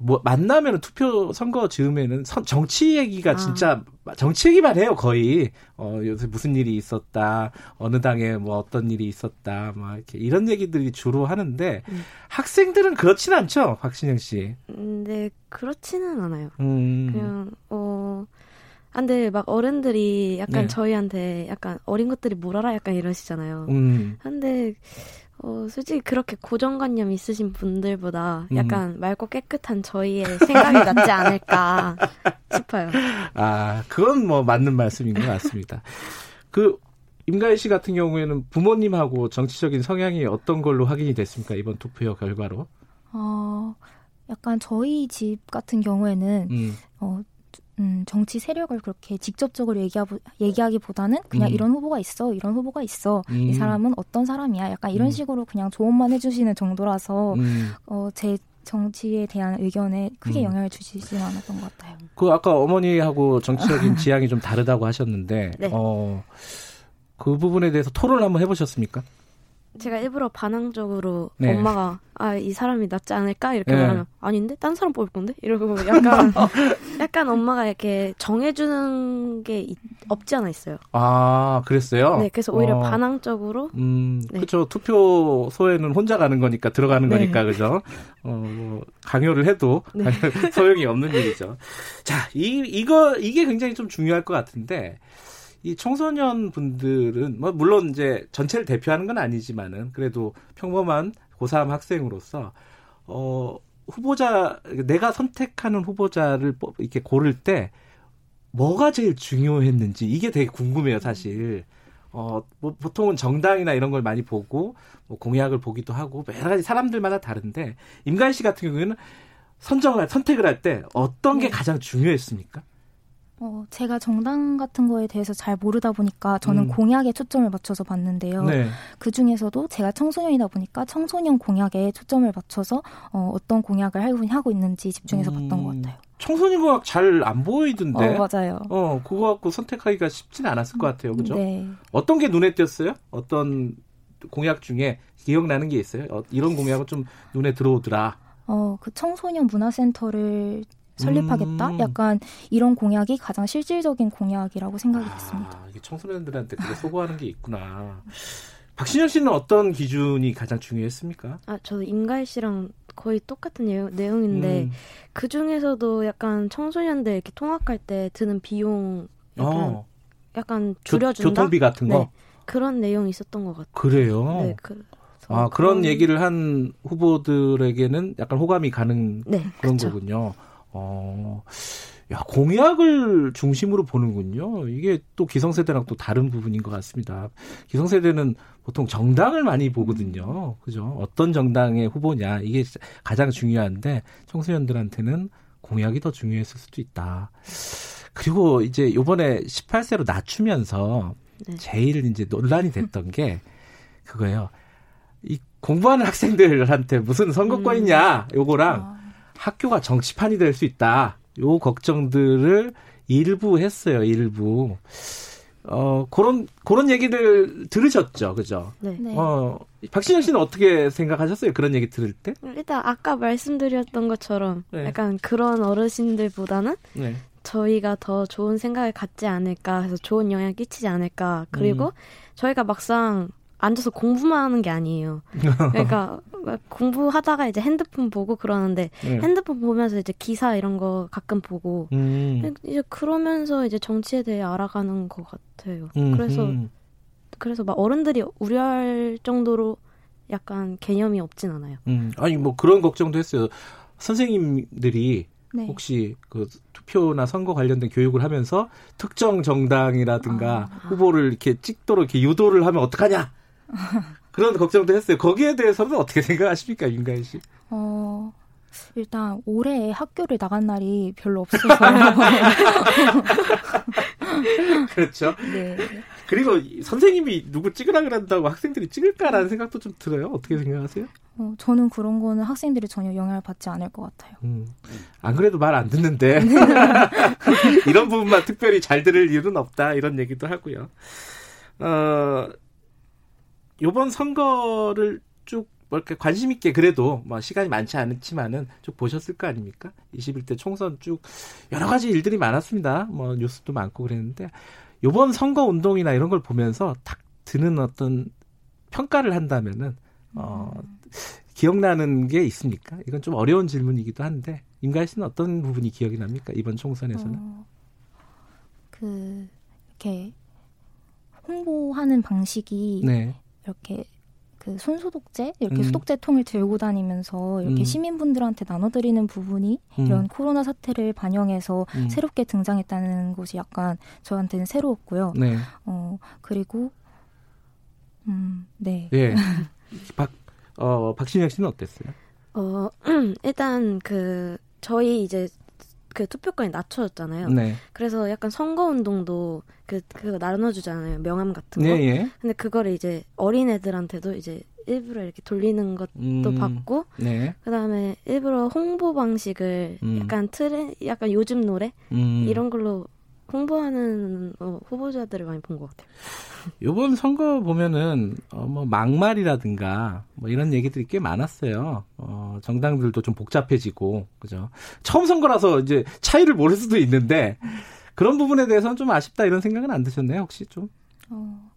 뭐 만나면 투표 선거 즈음에는 선, 정치 얘기가 아. 진짜 정치 얘기만 해요 거의 어 요새 무슨 일이 있었다 어느 당에 뭐 어떤 일이 있었다 막 이렇게 이런 얘기들이 주로 하는데 음. 학생들은 그렇진 않죠 박신영 씨. 근데 그렇지는 않아요. 음. 그냥 어 아, 근데 막 어른들이 약간 네. 저희한테 약간 어린 것들이 뭘 알아 약간 이러시잖아요. 음. 근데 어 솔직히 그렇게 고정관념 있으신 분들보다 음. 약간 맑고 깨끗한 저희의 생각이 낫지 않을까 <laughs> 싶어요. 아, 그건 뭐 맞는 말씀인 것 같습니다. 그 임가희 씨 같은 경우에는 부모님하고 정치적인 성향이 어떤 걸로 확인이 됐습니까? 이번 투표 결과로. 어, 약간 저희 집 같은 경우에는 음. 어, 음, 정치 세력을 그렇게 직접적으로 얘기하, 얘기하기보다는 그냥 음. 이런 후보가 있어, 이런 후보가 있어, 음. 이 사람은 어떤 사람이야, 약간 이런 음. 식으로 그냥 조언만 해주시는 정도라서 음. 어, 제 정치에 대한 의견에 크게 음. 영향을 주시지는 않았던 것 같아요. 그 아까 어머니하고 정치적인 <laughs> 지향이 좀 다르다고 하셨는데, 네. 어, 그 부분에 대해서 토론을 한번 해보셨습니까? 제가 일부러 반항적으로 네. 엄마가 아 이 사람이 낫지 않을까 이렇게 네. 말하면 아닌데 딴 사람 뽑을 건데 이러고 약간 <laughs> 약간 엄마가 이렇게 정해주는 게 있- 없지 않아 있어요. 아, 그랬어요? 네, 그래서 오히려 어. 반항적으로 음, 네. 그렇죠. 투표소에는 혼자 가는 거니까 들어가는 네. 거니까 그죠. 어, 뭐 강요를 해도 네. 소용이 없는 일이죠. 자, 이 이거 이게 굉장히 좀 중요할 것 같은데 이 청소년 분들은 뭐 물론 이제 전체를 대표하는 건 아니지만은 그래도 평범한 고3 학생으로서 어 후보자 내가 선택하는 후보자를 뽑- 이렇게 고를 때 뭐가 제일 중요했는지 이게 되게 궁금해요, 사실. 어, 뭐 보통은 정당이나 이런 걸 많이 보고 뭐 공약을 보기도 하고 뭐 여러 가지 사람들마다 다른데 임가희 씨 같은 경우에는 선정을 할- 선택을 할 때 어떤 게 네. 가장 중요했습니까? 어, 제가 정당 같은 거에 대해서 잘 모르다 보니까 저는 음. 공약에 초점을 맞춰서 봤는데요. 네. 그 중에서도 제가 청소년이다 보니까 청소년 공약에 초점을 맞춰서 어, 어떤 공약을 하고, 있는지 집중해서 봤던 것 음, 같아요. 청소년 공약 잘 안 보이던데. 어, 맞아요. 어, 그거 갖고 선택하기가 쉽지는 않았을 것 같아요. 그죠? 네. 어떤 게 눈에 띄었어요? 어떤 공약 중에 기억나는 게 있어요? 어, 이런 공약은 좀 눈에 들어오더라. 어, 그 청소년 문화센터를 설립하겠다? 음. 약간 이런 공약이 가장 실질적인 공약이라고 생각이 됐습니다. 아, 이게 청소년들한테 그게 소구하는 게 있구나. 박신영 씨는 어떤 기준이 가장 중요했습니까? 아 저도 임가희 씨랑 거의 똑같은 내용, 내용인데 음. 그 중에서도 약간 청소년들 이렇게 통학할 때 드는 비용 약간, 어, 약간 교, 줄여준다 교 통비 같은 거? 네. 그런 내용이 있었던 것 같아요. 그래요? 네, 그, 아, 그런 얘기를 한 후보들에게는 약간 호감이 가는 네, 그런 그쵸. 거군요. 어, 야, 공약을 중심으로 보는군요. 이게 또 기성세대랑 또 다른 부분인 것 같습니다. 기성세대는 보통 정당을 많이 보거든요. 그죠? 어떤 정당의 후보냐. 이게 가장 중요한데 청소년들한테는 공약이 더 중요했을 수도 있다. 그리고 이제 요번에 18세로 낮추면서 네. 제일 이제 논란이 됐던 게 그거예요. 이 공부하는 학생들한테 무슨 선거권이냐, 요거랑 아, 학교가 정치판이 될 수 있다. 요 걱정들을 일부 했어요, 일부. 어, 그런, 그런 얘기들 들으셨죠, 그죠? 네. 네. 어, 박신영 씨는 어떻게 생각하셨어요? 그런 얘기 들을 때? 일단 아까 말씀드렸던 것처럼 네. 약간 그런 어르신들보다는 네. 저희가 더 좋은 생각을 갖지 않을까 해서 좋은 영향을 끼치지 않을까 그리고 음. 저희가 막상 앉아서 공부만 하는 게 아니에요. <laughs> 그러니까 막 공부하다가 이제 핸드폰 보고 그러는데 네. 핸드폰 보면서 이제 기사 이런 거 가끔 보고 음. 이제 그러면서 이제 정치에 대해 알아가는 것 같아요. 음, 그래서 음. 그래서 막 어른들이 우려할 정도로 약간 개념이 없진 않아요. 음. 아니, 뭐 그런 걱정도 했어요. 선생님들이 네. 혹시 그 투표나 선거 관련된 교육을 하면서 특정 정당이라든가 아. 후보를 이렇게 찍도록 이렇게 유도를 하면 어떡하냐 <laughs> 그런 걱정도 했어요. 거기에 대해서는 어떻게 생각하십니까, 윤가희 씨? 어, 일단 올해 학교를 나간 날이 별로 없어서 <laughs> 그렇죠. 네. 그리고 이 선생님이 누구 찍으라 그런다고 학생들이 찍을까라는 생각도 좀 들어요. 어떻게 생각하세요? 어, 저는 그런 거는 학생들이 전혀 영향을 받지 않을 것 같아요. 음, 안 그래도 말 안 듣는데 <laughs> 이런 부분만 특별히 잘 들을 이유는 없다 이런 얘기도 하고요. 어, 요번 선거를 쭉뭐 이렇게 관심 있게 그래도 뭐 시간이 많지 않지만은 쭉 보셨을 거 아닙니까? 21대 총선 쭉 여러 가지 일들이 많았습니다. 뭐 뉴스도 많고 그랬는데 요번 선거 운동이나 이런 걸 보면서 딱 드는 어떤 평가를 한다면은 어 기억나는 게 있습니까? 이건 좀 어려운 질문이기도 한데 임가희 씨는 어떤 부분이 기억이 납니까? 이번 총선에서는? 어, 그 이렇게 홍보하는 방식이 네. 이렇게 그 손소독제 이렇게 음. 소독제 통을 들고 다니면서 이렇게 음. 시민분들한테 나눠드리는 부분이 음. 이런 코로나 사태를 반영해서 음. 새롭게 등장했다는 것이 약간 저한테는 새로웠고요. 네. 어 그리고 음 네. 예. <laughs> 박, 어, 박신영 씨는 어땠어요? 어, <clears throat> 일단 그 저희 이제 그 투표권이 낮춰졌잖아요. 네. 그래서 약간 선거 운동도 그 그거 나눠주잖아요. 명함 같은 거. 네, 예. 근데 그거를 이제 어린 애들한테도 이제 일부러 이렇게 돌리는 것도 음, 받고 네. 그다음에 일부러 홍보 방식을 음. 약간 트렌 약간 요즘 노래 음. 이런 걸로 홍보하는 어, 후보자들을 많이 본 것 같아요. 요번 선거 보면은 어, 뭐 막말이라든가 뭐 이런 얘기들이 꽤 많았어요. 어, 정당들도 좀 복잡해지고 그죠. 처음 선거라서 이제 차이를 모를 수도 있는데 그런 부분에 대해서는 좀 아쉽다 이런 생각은 안 드셨나요? 혹시 좀? 어,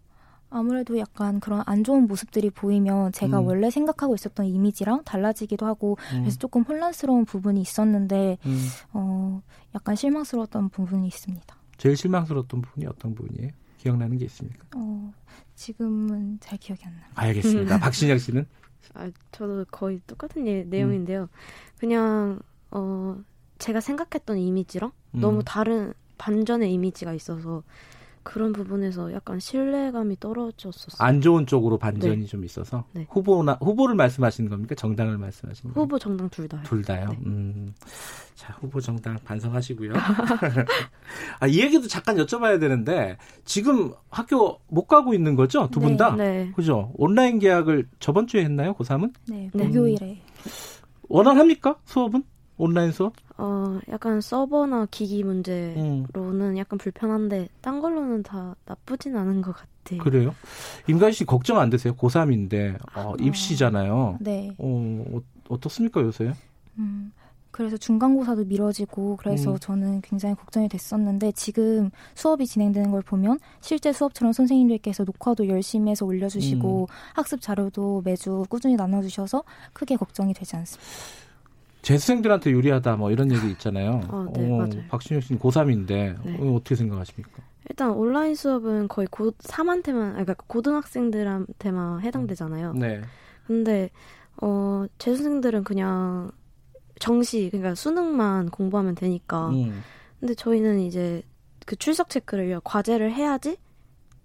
아무래도 약간 그런 안 좋은 모습들이 보이면 제가 음. 원래 생각하고 있었던 이미지랑 달라지기도 하고 음, 그래서 조금 혼란스러운 부분이 있었는데 음. 어, 약간 실망스러웠던 부분이 있습니다. 제일 실망스러웠던 부분이 어떤 부분이에요? 기억나는 게 있습니까? 어, 지금은 잘 기억이 안 나요. 알겠습니다. <laughs> 박신영 씨는? 아, 저도 거의 똑같은 예- 내용인데요. 그냥 어 제가 생각했던 이미지랑 음. 너무 다른 반전의 이미지가 있어서 그런 부분에서 약간 신뢰감이 떨어졌었어요. 안 좋은 쪽으로 반전이 좀 있어서 네. 후보나 후보를 말씀하시는 겁니까? 정당을 말씀하시는 겁니까? 후보 정당 둘 다요. 둘 다요. 네. 음. 자, 후보 정당 반성하시고요. <laughs> 아, 이 얘기도 잠깐 여쭤봐야 되는데 지금 학교 못 가고 있는 거죠? 두분 네, 다? 네. 그죠? 온라인 계약을 저번 주에 했나요? 고3은? 네, 네. 목요일에 원활합니까? 수업은? 온라인 수업? 어 약간 서버나 기기 음. 문제로는 약간 불편한데 딴 걸로는 다 나쁘진 않은 것 같아요. 그래요? 임가희 씨 걱정 안 되세요? 고3인데 어, 입시잖아요. 네. 어, 어, 어떻습니까, 요새? 음, 그래서 중간고사도 미뤄지고 그래서 음. 저는 굉장히 걱정이 됐었는데 지금 수업이 진행되는 걸 보면 실제 수업처럼 선생님들께서 녹화도 열심히 해서 올려주시고 음. 학습 자료도 매주 꾸준히 나눠주셔서 크게 걱정이 되지 않습니다. 재수생들한테 유리하다 뭐 이런 얘기 있잖아요. 어, 네, 맞아요. 박신영 씨는 고3인데 네. 어, 어떻게 생각하십니까? 일단 온라인 수업은 거의 고 3한테만 아니, 그러니까 고등학생들한테만 해당되잖아요. 네. 근데 어 재수생들은 그냥 정시 그러니까 수능만 공부하면 되니까. 음. 근데 저희는 이제 그 출석 체크를 과제를 해야지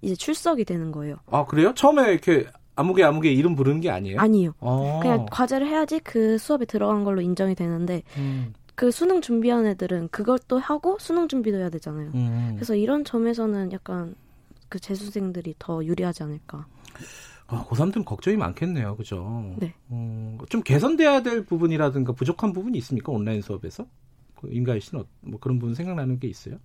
이제 출석이 되는 거예요. 아 그래요? 처음에 이렇게 아무개 아무개 이름 부르는 게 아니에요? 아니요. 어. 그냥 과제를 해야지 그 수업에 들어간 걸로 인정이 되는데 음, 그 수능 준비한 애들은 그것도 하고 수능 준비도 해야 되잖아요. 음. 그래서 이런 점에서는 약간 그 재수생들이 더 유리하지 않을까. 아, 고3들은 걱정이 많겠네요, 그죠? 네. 음, 좀 개선돼야 될 부분이라든가 부족한 부분이 있습니까 온라인 수업에서? 그 임가희 씨는 어- 뭐 그런 부분 생각나는 게 있어요?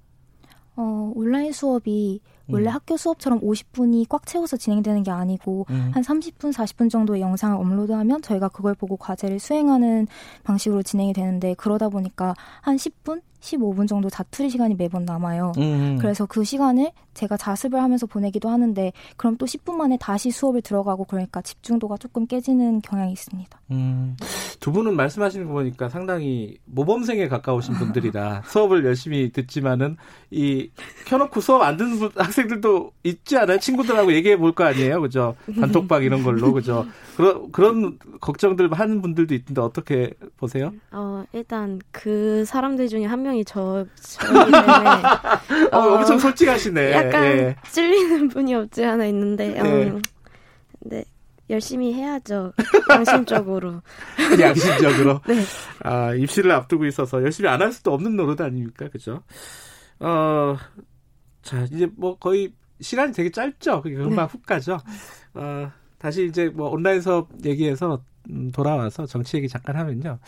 어, 온라인 수업이 원래 음. 학교 수업처럼 50분이 꽉 채워서 진행되는 게 아니고 음. 한 30분, 40분 정도의 영상을 업로드하면 저희가 그걸 보고 과제를 수행하는 방식으로 진행이 되는데 그러다 보니까 한 10분, 15분 정도 자투리 시간이 매번 남아요. 음. 그래서 그 시간을 제가 자습을 하면서 보내기도 하는데 그럼 또 10분 만에 다시 수업을 들어가고 그러니까 집중도가 조금 깨지는 경향이 있습니다. 음, 두 분은 말씀하시는 거 보니까 상당히 모범생에 가까우신 분들이라 <laughs> 수업을 열심히 듣지만은 이 켜놓고 수업 안 듣는 분- 학생들도 있지 않아요? 친구들하고 얘기해 볼 거 아니에요, 그죠? 단톡방 이런 걸로 그죠? 그런 그런 걱정들 하는 분들도 있는데 어떻게 보세요? 어 일단 그 사람들 중에 한 명이 저 때문에 <laughs> 어, 엄청 솔직하시네. 약간 예. 찔리는 분이 없지 않아 있는데 어, 네. 네 열심히 해야죠 양심적으로 <laughs> 양심적으로. 네 아, 입시를 앞두고 있어서 열심히 안 할 수도 없는 노릇 아닙니까? 그죠? 어, 자, 이제 뭐 거의 시간이 되게 짧죠? 그게 금방 훅 가죠? 어, 다시 이제 뭐 온라인 수업 얘기해서 음, 돌아와서 정치 얘기 잠깐 하면요.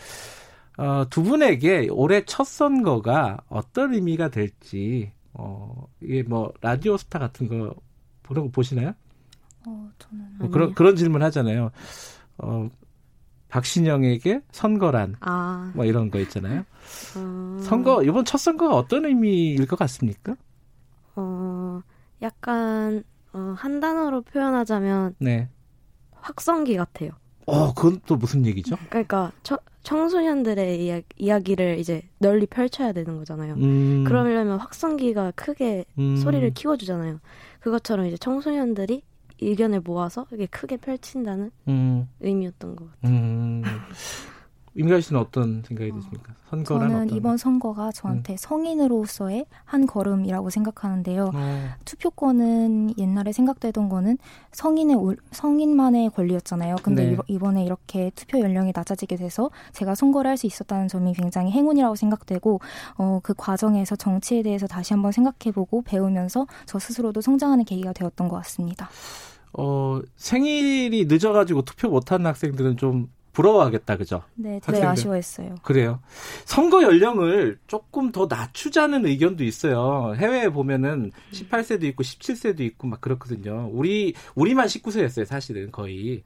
어, 두 분에게 올해 첫 선거가 어떤 의미가 될지, 어, 이게 뭐 라디오 스타 같은 거 그런 거 보시나요? 어, 저는 뭐 그런. 그런 질문 하잖아요. 어, 박신영에게 선거란 아, 뭐 이런 거 있잖아요. 어, 선거 이번 첫 선거가 어떤 의미일 것 같습니까? 어, 약간 어, 한 단어로 표현하자면 네. 확성기 같아요. 어, 그건 또 무슨 얘기죠? 그러니까 처, 청소년들의 이야, 이야기를 이제 널리 펼쳐야 되는 거잖아요. 음, 그러려면 확성기가 크게 음, 소리를 키워주잖아요. 그것처럼 이제 청소년들이 의견을 모아서 이게 크게 펼친다는 음, 의미였던 것 같아요. 음. 임가희 씨는 어떤 생각이 드십니까? 선거란 저는 어떤? 이번 선거가 저한테 성인으로서의 한 걸음이라고 생각하는데요. 어, 투표권은 옛날에 생각되던 거는 성인의 올- 성인만의 권리였잖아요. 근데 네. 이번- 이번에 이렇게 투표 연령이 낮아지게 돼서 제가 선거를 할 수 있었다는 점이 굉장히 행운이라고 생각되고 어, 그 과정에서 정치에 대해서 다시 한번 생각해보고 배우면서 저 스스로도 성장하는 계기가 되었던 것 같습니다. 어, 생일이 늦어가지고 투표 못하는 학생들은 좀 부러워하겠다, 그죠? 네, 되게 학생들. 아쉬워했어요. 그래요. 선거 연령을 조금 더 낮추자는 의견도 있어요. 해외에 보면은 18세도 있고 17세도 있고 막 그렇거든요. 우리 우리만 19세였어요, 사실은 거의.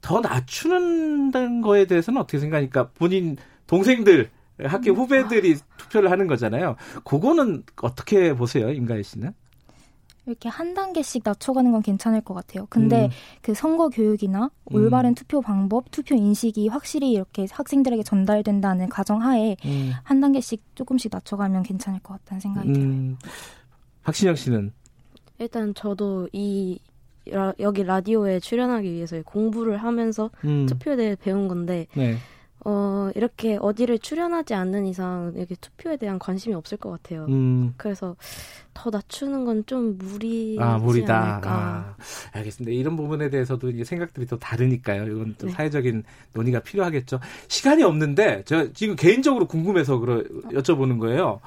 더 낮추는 거에 대해서는 어떻게 생각하니까 본인 동생들 학교 후배들이 투표를 하는 거잖아요. 그거는 어떻게 보세요, 임가희 씨는? 이렇게 한 단계씩 낮춰가는 건 괜찮을 것 같아요. 근데 음. 그 선거 교육이나 올바른 투표 방법, 투표 인식이 확실히 이렇게 학생들에게 전달된다는 가정하에 음, 한 단계씩 조금씩 낮춰가면 괜찮을 것 같다는 생각이 들어요. 음, 박신영 씨는 일단 저도 이 라- 여기 라디오에 출연하기 위해서 공부를 하면서 음, 투표에 대해 배운 건데 네. 어, 이렇게 어디를 출연하지 않는 이상 여기 투표에 대한 관심이 없을 것 같아요. 음, 그래서 더 낮추는 건 좀 무리지 아, 무리다. 않을까. 아, 알겠습니다. 이런 부분에 대해서도 이제 생각들이 또 다르니까요. 이건 또 네. 사회적인 논의가 필요하겠죠. 시간이 없는데, 저 지금 개인적으로 궁금해서 그러, 여쭤보는 거예요.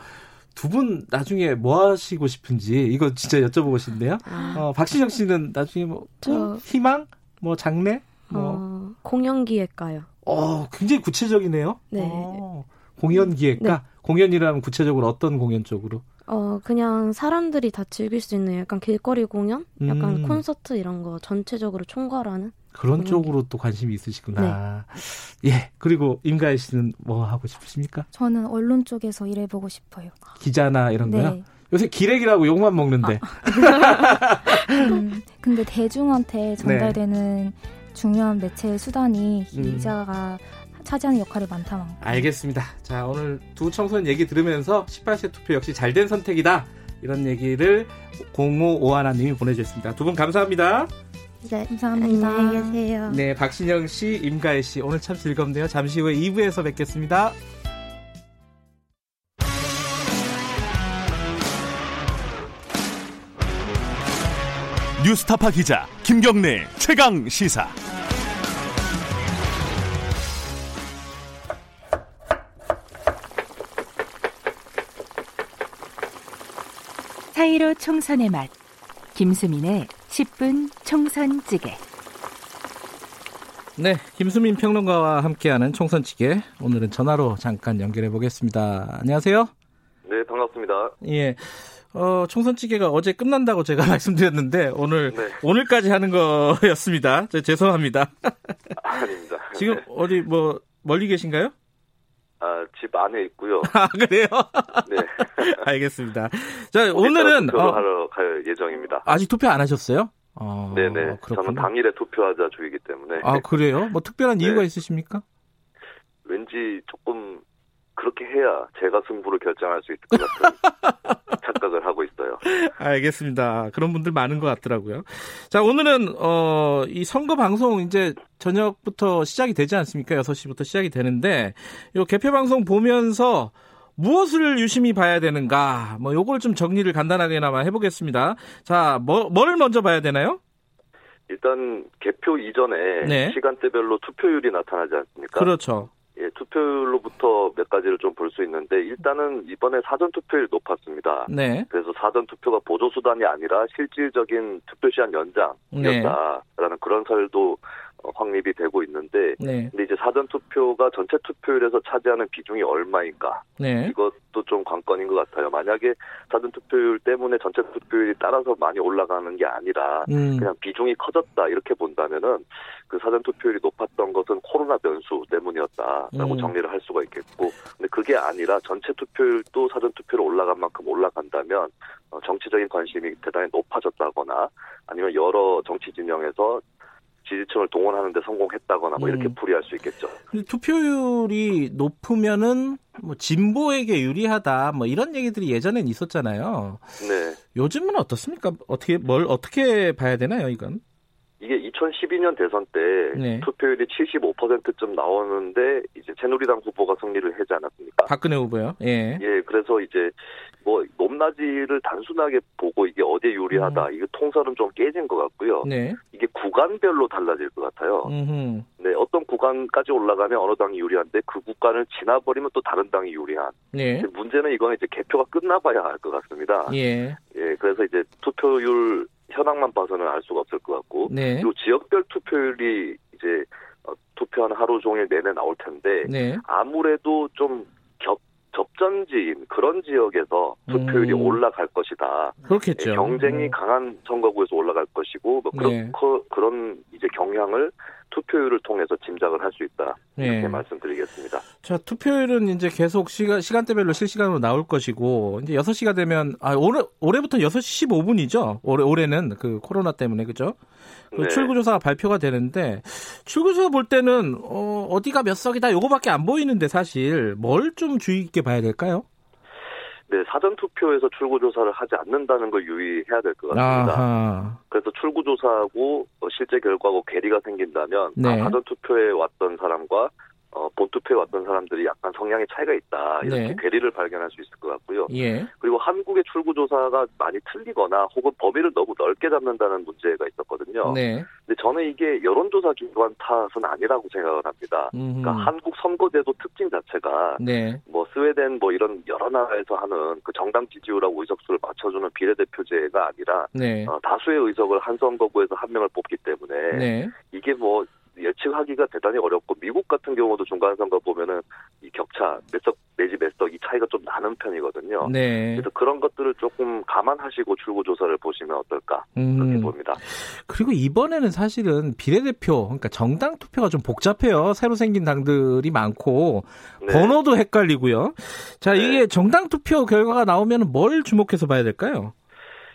두 분 나중에 뭐 하시고 싶은지, 이거 진짜 여쭤보고 싶네요. 아, 어, 박신영 씨는 나중에 뭐, 저- 꿈? 희망? 뭐, 장래? 뭐, 어, 공연기획가요. 어, 굉장히 구체적이네요. 네. 어, 공연 기획가? 네. 공연이라면 구체적으로 어떤 공연 쪽으로? 어, 그냥 사람들이 다 즐길 수 있는 약간 길거리 공연? 약간 음. 콘서트 이런 거 전체적으로 총괄하는? 그런 공연 쪽으로 또 관심이 있으시구나. 예. 그리고 임가희 씨는 뭐 하고 싶으십니까? 저는 언론 쪽에서 일해보고 싶어요. 기자나 이런 거요? 네. 요새 기레기라고 욕만 먹는데. <laughs> 음, 근데 대중한테 전달되는 중요한 매체 수단이 음. 기자가 차지하는 역할이 많다만. 알겠습니다. 자, 오늘 두 청소년 얘기 들으면서 18세 투표 역시 잘된 선택이다. 이런 얘기를 0551님이 보내주셨습니다. 두 분 감사합니다. 네. 감사합니다. 안녕히 계세요. 네, 박신영 씨, 임가혜 씨, 오늘 참 즐겁네요. 잠시 후에 2부에서 뵙겠습니다. 뉴스타파 기자 김경래 최강 시사. 사이로 총선의 맛. 김수민의 10분 총선 찌개. 네, 김수민 평론가와 함께하는 총선치계. 오늘은 전화로 잠깐 연결해 보겠습니다. 안녕하세요. 네, 반갑습니다. 예. 어, 총선치계가 어제 끝난다고 제가 <laughs> 말씀드렸는데, 오늘, 네. 오늘까지 하는 거였습니다. 저 죄송합니다. 아닙니다. <laughs> 지금 네. 어디 뭐, 멀리 계신가요? 아, 집 안에 있고요. <laughs> 아, 그래요? 네. 알겠습니다. 자, 오늘은, 어, 하러 갈 예정입니다. 아직 투표 안 하셨어요? 어, 네네. 그렇구나. 저는 당일에 투표하자 주이기 때문에 아, 그래요? 뭐 특별한 네. 이유가 있으십니까? 왠지 조금 그렇게 해야 제가 승부를 결정할 수 있을 것 같은 <laughs> 착각을 하고 있어요. 알겠습니다. 그런 분들 많은 것 같더라고요. 자, 오늘은, 어, 이 선거 방송 이제 저녁부터 시작이 되지 않습니까? 6시부터 시작이 되는데, 요 개표 방송 보면서 무엇을 유심히 봐야 되는가, 뭐, 요걸 좀 정리를 간단하게나마 해보겠습니다. 자, 뭐, 뭐를 먼저 봐야 되나요? 일단 개표 이전에 네. 시간대별로 투표율이 나타나지 않습니까? 그렇죠. 예, 투표율로부터 몇 가지를 좀 볼 수 있는데 일단은 이번에 사전 투표율이 높았습니다. 네. 그래서 사전 투표가 보조 수단이 아니라 실질적인 투표 시간 네. 연장이었다라는 그런 설도 어, 확립이 되고 있는데 네. 근데 이제 사전 투표가 전체 투표율에서 차지하는 비중이 얼마인가 네. 이것도 좀 관건인 것 같아요. 만약에 사전 투표율 때문에 전체 투표율이 따라서 많이 올라가는 게 아니라 음. 그냥 비중이 커졌다 이렇게 본다면은 그 사전 투표율이 높았던 것은 코로나 변수 때문이었다라고 음. 정리를 할 수가 있겠고 근데 그게 아니라 전체 투표율도 사전 투표로 올라간 만큼 올라간다면 어, 정치적인 관심이 대단히 높아졌다거나 아니면 여러 정치 진영에서 지지층을 동원하는데 성공했다거나 뭐 이렇게 음. 풀이할 수 있겠죠. 투표율이 높으면은 뭐 진보에게 유리하다 뭐 이런 얘기들이 예전엔 있었잖아요. 네. 요즘은 어떻습니까? 어떻게 뭘 어떻게 봐야 되나요, 이건? 이게 2012년 대선 때 네. 투표율이 75%쯤 나오는데 이제 새누리당 후보가 승리를 하지 않았습니까? 박근혜 후보요. 예. 예, 그래서 이제 뭐 높낮이를 단순하게 보고 이게 어디에 유리하다, 이거 통설은 좀 깨진 것 같고요. 음. 네. 이게 구간별로 달라질 것 같아요. 음. 네, 어떤 구간까지 올라가면 어느 당이 유리한데 그 구간을 지나버리면 또 다른 당이 유리한. 네. 문제는 이거는 이제 개표가 끝나봐야 알 것 같습니다. 예. 예, 그래서 이제 투표율 현황만 봐서는 알 수가 없을 것 같고, 네. 그리고 지역별 투표율이 이제 어, 투표한 하루 종일 내내 나올 텐데 네. 아무래도 좀 겹, 접전지인 그런 지역에서 투표율이 음. 올라갈 것이다. 그렇겠죠. 예, 경쟁이 음. 강한 선거구에서 올라갈 것이고 뭐 그런 네. 그, 그런 이제 경향을 투표율을 통해서 짐작을 할 수 있다. 이렇게 네. 말씀드리겠습니다. 자, 투표율은 이제 계속 시간, 시간대별로 실시간으로 나올 것이고, 이제 6시가 되면, 아, 올해, 올해부터 6시 15분이죠? 올해, 올해는 그 코로나 때문에, 그죠? 그 네. 출구조사가 발표가 되는데, 출구조사 볼 때는, 어, 어디가 몇 석이다, 요거밖에 안 보이는데, 사실, 뭘 좀 주의 깊게 봐야 될까요? 네, 사전 투표에서 출구 조사를 하지 않는다는 걸 유의해야 될 것 같습니다. 아하. 그래서 출구 조사하고 어, 실제 결과하고 괴리가 생긴다면 네. 아, 사전 투표에 왔던 사람과 어, 본 투표에 왔던 사람들이 약간 성향의 차이가 있다 이렇게 네. 괴리를 발견할 수 있을 것 같고요. 예. 그리고 한국의 출구 조사가 많이 틀리거나 혹은 범위를 너무 넓게 잡는다는 문제가 있었거든요. 네. 근데 저는 이게 여론조사 기관 탓은 아니라고 생각을 합니다. 음. 그러니까 한국 선거제도 특징 자체가 네. 뭐 스웨덴 뭐 이런 여러 나라에서 하는 그 정당 지지율하고 의석수를 맞춰주는 비례대표제가 아니라 네. 어, 다수의 의석을 한 선거구에서 한 명을 뽑기 때문에 네. 이게 뭐 예측하기가 대단히 어렵고 미국 같은 경우도 중간 선거 보면은 이 격차 몇 석 내지 몇 석 이 차이가 좀 나는 편이거든요. 네. 그래서 그런 것들을 조금 감안하시고 출구 조사를 보시면 어떨까 그렇게 음. 봅니다. 그리고 이번에는 사실은 비례대표, 그러니까 정당 투표가 좀 복잡해요. 새로 생긴 당들이 많고, 네. 번호도 헷갈리고요. 자, 네. 이게 정당 투표 결과가 나오면 뭘 주목해서 봐야 될까요?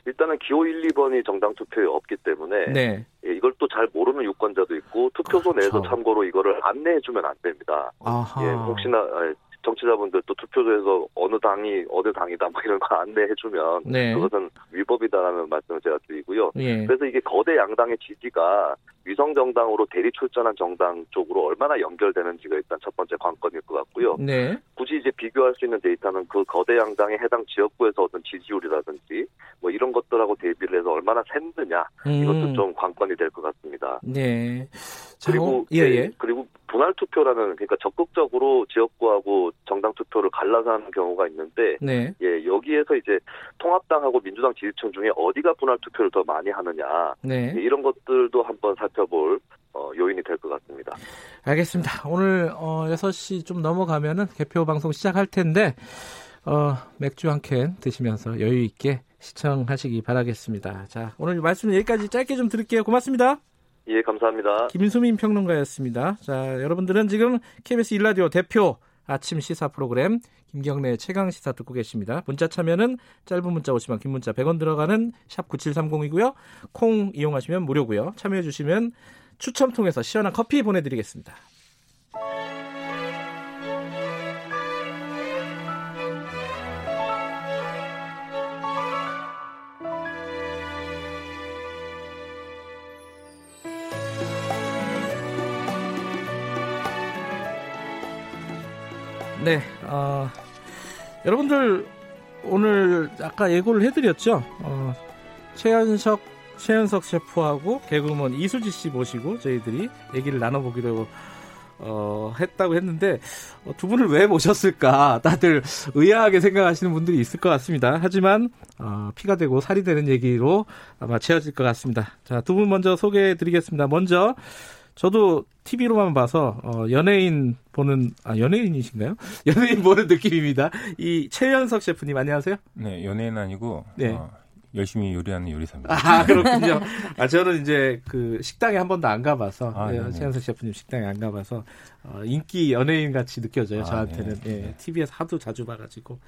일단은 기호 1, 2번이 정당 투표에 없기 때문에 네. 예, 이걸 또 잘 모르는 유권자도 있고 투표소 그렇죠. 내에서 참고로 이거를 안내해주면 안 됩니다. 아하. 예, 혹시나 아, 정치자분들 또 투표소에서 어느 당이 어느 당이다 뭐 이런 거 안내해주면 네. 그것은 위법이다라는 말씀을 제가 드리고요. 예. 그래서 이게 거대 양당의 지지가 위성 정당으로 대리 출전한 정당 쪽으로 얼마나 연결되는지가 일단 첫 번째 관건일 것 같고요. 네. 굳이 이제 비교할 수 있는 데이터는 그 거대 양당의 해당 지역구에서 얻은 지지율이라든지 뭐 이런 것들하고 대비를 해서 얼마나 이것도 음. 좀 관건이 될 것 같습니다. 네. 자, 그리고 어, 예, 네, 예. 그리고 분할 투표라는 그러니까 적극적으로 지역구하고 정당 투표를 갈라서 하는 경우가 있는데 네. 예 여기에서 이제 통합당하고 민주당 지지층 중에 어디가 분할 투표를 더 많이 하느냐 네. 예, 이런 것들도 한번 살 펴볼 어, 요인이 될 것 같습니다. 알겠습니다. 오늘 어 6시 좀 넘어가면은 개표 방송 시작할 텐데 어 맥주 한 캔 드시면서 여유 있게 시청하시기 바라겠습니다. 자, 오늘 말씀 여기까지 짧게 좀 드릴게요. 고맙습니다. 예 감사합니다. 김수민 평론가였습니다. 자, 여러분들은 지금 KBS 일라디오 대표 아침 시사 프로그램 김경래 최강 시사 듣고 계십니다. 문자 참여는 짧은 문자 50원, 긴 문자 100원 들어가는 샵 9730이고요. 콩 이용하시면 무료고요. 참여해 주시면 추첨 통해서 시원한 커피 보내드리겠습니다. 네, 어, 여러분들 오늘 아까 예고를 해드렸죠. 어, 최현석 최현석 셰프하고 개그우먼 이수지 씨 모시고 저희들이 얘기를 나눠보기로 어, 했다고 했는데 어, 두 분을 왜 모셨을까 다들 의아하게 생각하시는 분들이 있을 것 같습니다. 하지만 어, 피가 되고 살이 되는 얘기로 아마 채워질 것 같습니다. 자, 두 분 먼저 소개해드리겠습니다. 먼저 저도 TV로만 봐서 어, 연예인 보는 아 연예인이신가요? <laughs> 연예인 보는 느낌입니다. 이 최연석 셰프님 안녕하세요. 네, 연예인 아니고 네. 어, 열심히 요리하는 요리사입니다. 아 그렇군요. 아 저는 이제 그 식당에 한 번도 안 가봐서 아, 예, 네네. 최연석 셰프님 식당에 안 가봐서 어, 인기 연예인 같이 느껴져요 아, 저한테는. 네. 예, 네. TV에서 하도 자주 봐가지고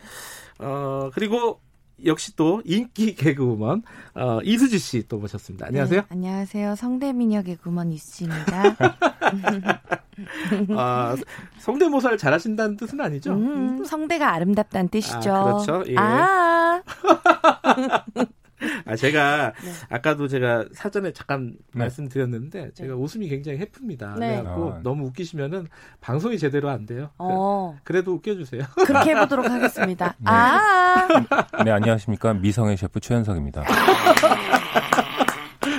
어 그리고 역시 또 인기 개그우먼 어, 이수지 씨 또 모셨습니다. 안녕하세요. 네, 안녕하세요. 성대미녀 개구먼 이수지입니다. <laughs> 아, 성대모사를 잘하신다는 뜻은 아니죠? 음, 성대가 아름답다는 뜻이죠. 아, 그렇죠. 예. 아, <laughs> 아, 제가 네. 아까도 제가 사전에 잠깐 네. 말씀드렸는데 제가 웃음이 굉장히 해프입니다. 네. 그래갖고 아. 너무 웃기시면은 방송이 제대로 안 돼요. 어, 그래도 웃겨주세요. <laughs> 그렇게 해보도록 하겠습니다. 네. 아, 네, 안녕하십니까. 미성의 셰프 최현석입니다. <laughs>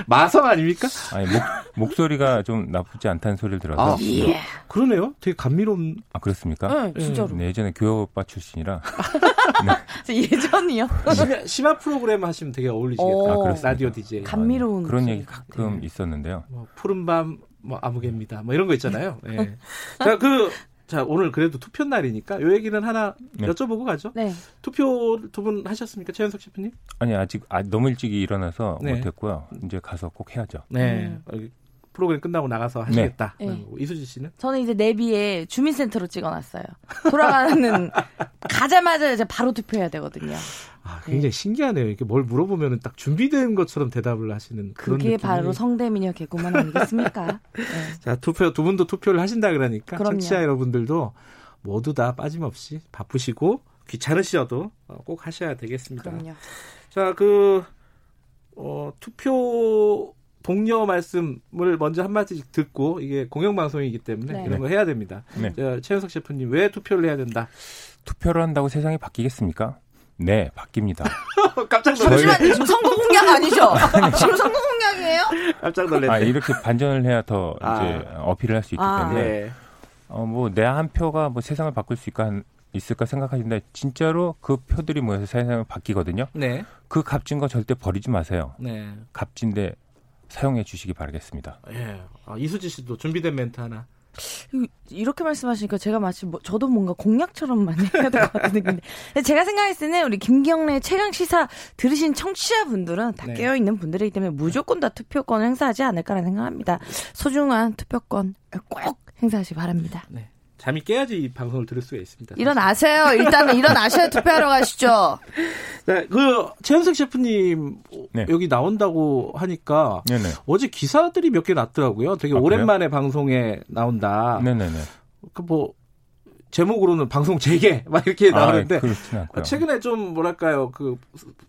마성 아닙니까? 아니, 목, 목소리가 좀 나쁘지 않다는 소리를 들어서. 아, 예. 그러네요. 되게 감미로운. 아, 그렇습니까? 응, 진짜로. 네, 예전에 교회 오빠 출신이라. 저 <laughs> <laughs> 예전이요. 심야, 심야 프로그램 하시면 되게 어울리시겠다. 오. 아? 라디오 DJ. 감미로운 그런 목소리. 얘기 가끔 있었는데요. 뭐 푸른밤 뭐 아무개입니다. 뭐 이런 거 있잖아요. 예. <laughs> 자, 그 자, 오늘 그래도 투표 날이니까 요 얘기는 하나 네. 여쭤보고 가죠. 네. 투표 두 분 하셨습니까? 최현석 셰프님? 아니, 아직 아, 너무 일찍 일어나서 네. 못했고요. 이제 가서 꼭 해야죠. 네. 음. 어, 프로그램 끝나고 나가서 하시겠다. 네. 어, 이수지 씨는? 저는 이제 내비에 주민센터로 찍어놨어요. 돌아가는 <laughs> 가자마자 이제 바로 투표해야 되거든요. 아, 굉장히 신기하네요. 이렇게 뭘 물어보면 딱 준비된 것처럼 대답을 하시는 그런 그게 느낌이. 바로 성대미녀 개구먼 아니겠습니까? <laughs> 네. 자, 투표 두 분도 투표를 하신다 그러니까 그럼요. 청취자 여러분들도 모두 다 빠짐없이 바쁘시고 귀찮으시어도 어, 꼭 하셔야 되겠습니다. 그럼요. 자, 그 어, 투표 동료 말씀을 먼저 한 마디씩 듣고 이게 공영방송이기 때문에 네. 이런 거 해야 됩니다. 네. 자, 최현석 셰프님 왜 투표를 해야 된다? 투표를 한다고 세상이 바뀌겠습니까? 네, 바뀝니다. <laughs> 깜짝 놀랐네. 잠시만요. 지금 선거 공약 아니죠? <laughs> 지금 선거 공약이에요? 깜짝 놀랐네. 아, 이렇게 반전을 해야 더 아. 이제 어필을 할 수 있기 아. 때문에 네. 어, 뭐, 내 한 표가 뭐 세상을 바꿀 수 있을까, 있을까 생각하시는데, 진짜로 그 표들이 모여서 세상을 바뀌거든요. 네. 그 값진 거 절대 버리지 마세요. 네. 값진데 사용해 주시기 바라겠습니다. 예. 아, 이수지 씨도 준비된 멘트 하나. 이렇게 말씀하시니까 제가 마치 뭐, 저도 뭔가 공약처럼 많이 <laughs> 해야 될 것 같은 느낌인데. 제가 생각했을 때는 우리 김경래 최강 시사 들으신 청취자분들은 다 네. 깨어있는 분들이기 때문에 무조건 다 투표권을 행사하지 않을까라는 생각합니다. 소중한 투표권 꼭 행사하시 기 바랍니다. 네. 잠이 깨야지 이 방송을 들을 수가 있습니다. 일어나세요. 일단은 일어나셔야 투표하러 가시죠. 네, 그 최현석 셰프님 네. 여기 나온다고 하니까 네네. 어제 기사들이 몇 개 났더라고요. 되게 아, 오랜만에 방송에 나온다. 네네네. 그뭐 제목으로는 방송 재개 <laughs> 막 이렇게 나오는데 아, 그렇진 않고요. 최근에 좀 뭐랄까요 그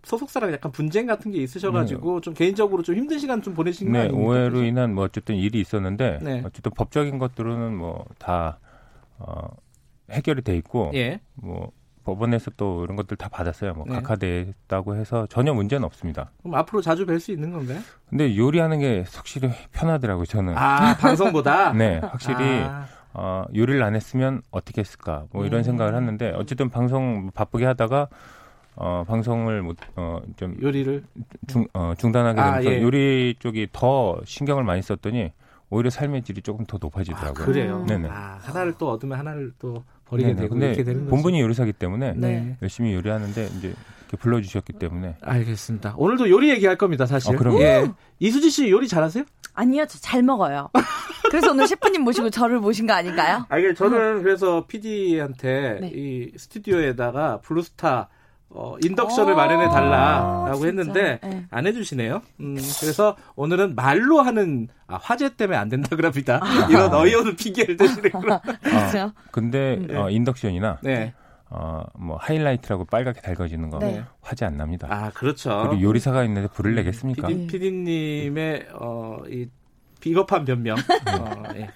소속사랑 약간 분쟁 같은 게 있으셔가지고 좀 개인적으로 좀 힘든 시간 좀 보내신 거 네, 아닙니까? 오해로 인한 뭐 어쨌든 일이 있었는데, 네. 어쨌든 법적인 것들은 뭐 다, 어, 해결이 돼 있고, 예. 뭐, 법원에서 또 이런 것들 다 받았어요. 뭐, 네. 각하됐다고 해서 전혀 문제는 없습니다. 그럼 앞으로 자주 뵐 수 있는 건가요? 근데 요리하는 게 확실히 편하더라고요, 저는. 아 <laughs> 방송보다. <laughs> 네, 확실히, 아, 어, 요리를 안 했으면 어떻게 했을까, 뭐 이런 음. 생각을 했는데, 어쨌든 방송 바쁘게 하다가, 어, 방송을 못, 어, 좀 요리를 중, 어, 중단하게 아, 되면서 예. 요리 쪽이 더 신경을 많이 썼더니, 오히려 삶의 질이 조금 더 아, 높아지더라고요. 그래요. 네네. 아, 하나를 또 얻으면 하나를 또 버리게 네네. 되고 근데 이렇게 되는 거죠. 본분이 요리사기 때문에 네. 열심히 요리하는데 이제 이렇게 불러주셨기 때문에 알겠습니다. 오늘도 요리 얘기할 겁니다, 사실. 어, 그럼요. 예. 이수지 씨 요리 잘하세요? 아니요, 저 잘 먹어요. 그래서 오늘 셰프님 모시고 저를 모신 거 아닌가요? 아, 이게 저는 그래서 PD한테 네. 이 스튜디오에다가 블루스타 어, 인덕션을 오, 마련해 달라라고 진짜. 했는데 네. 안 해주시네요. 음, 그래서 오늘은 말로 하는 아, 화재 때문에 안 된다 그럽니다. <laughs> 이런 어이없는 핑계를 대시는구나. <laughs> 그렇죠. 근데 네. 어, 인덕션이나 네. 어, 뭐 하이라이트라고 빨갛게 달궈지는 거 네. 화재 안 납니다. 아, 그렇죠. 그리고 요리사가 있는데 불을 내겠습니까? PD, PD님의 어, 이 비겁한 변명. 어, 예.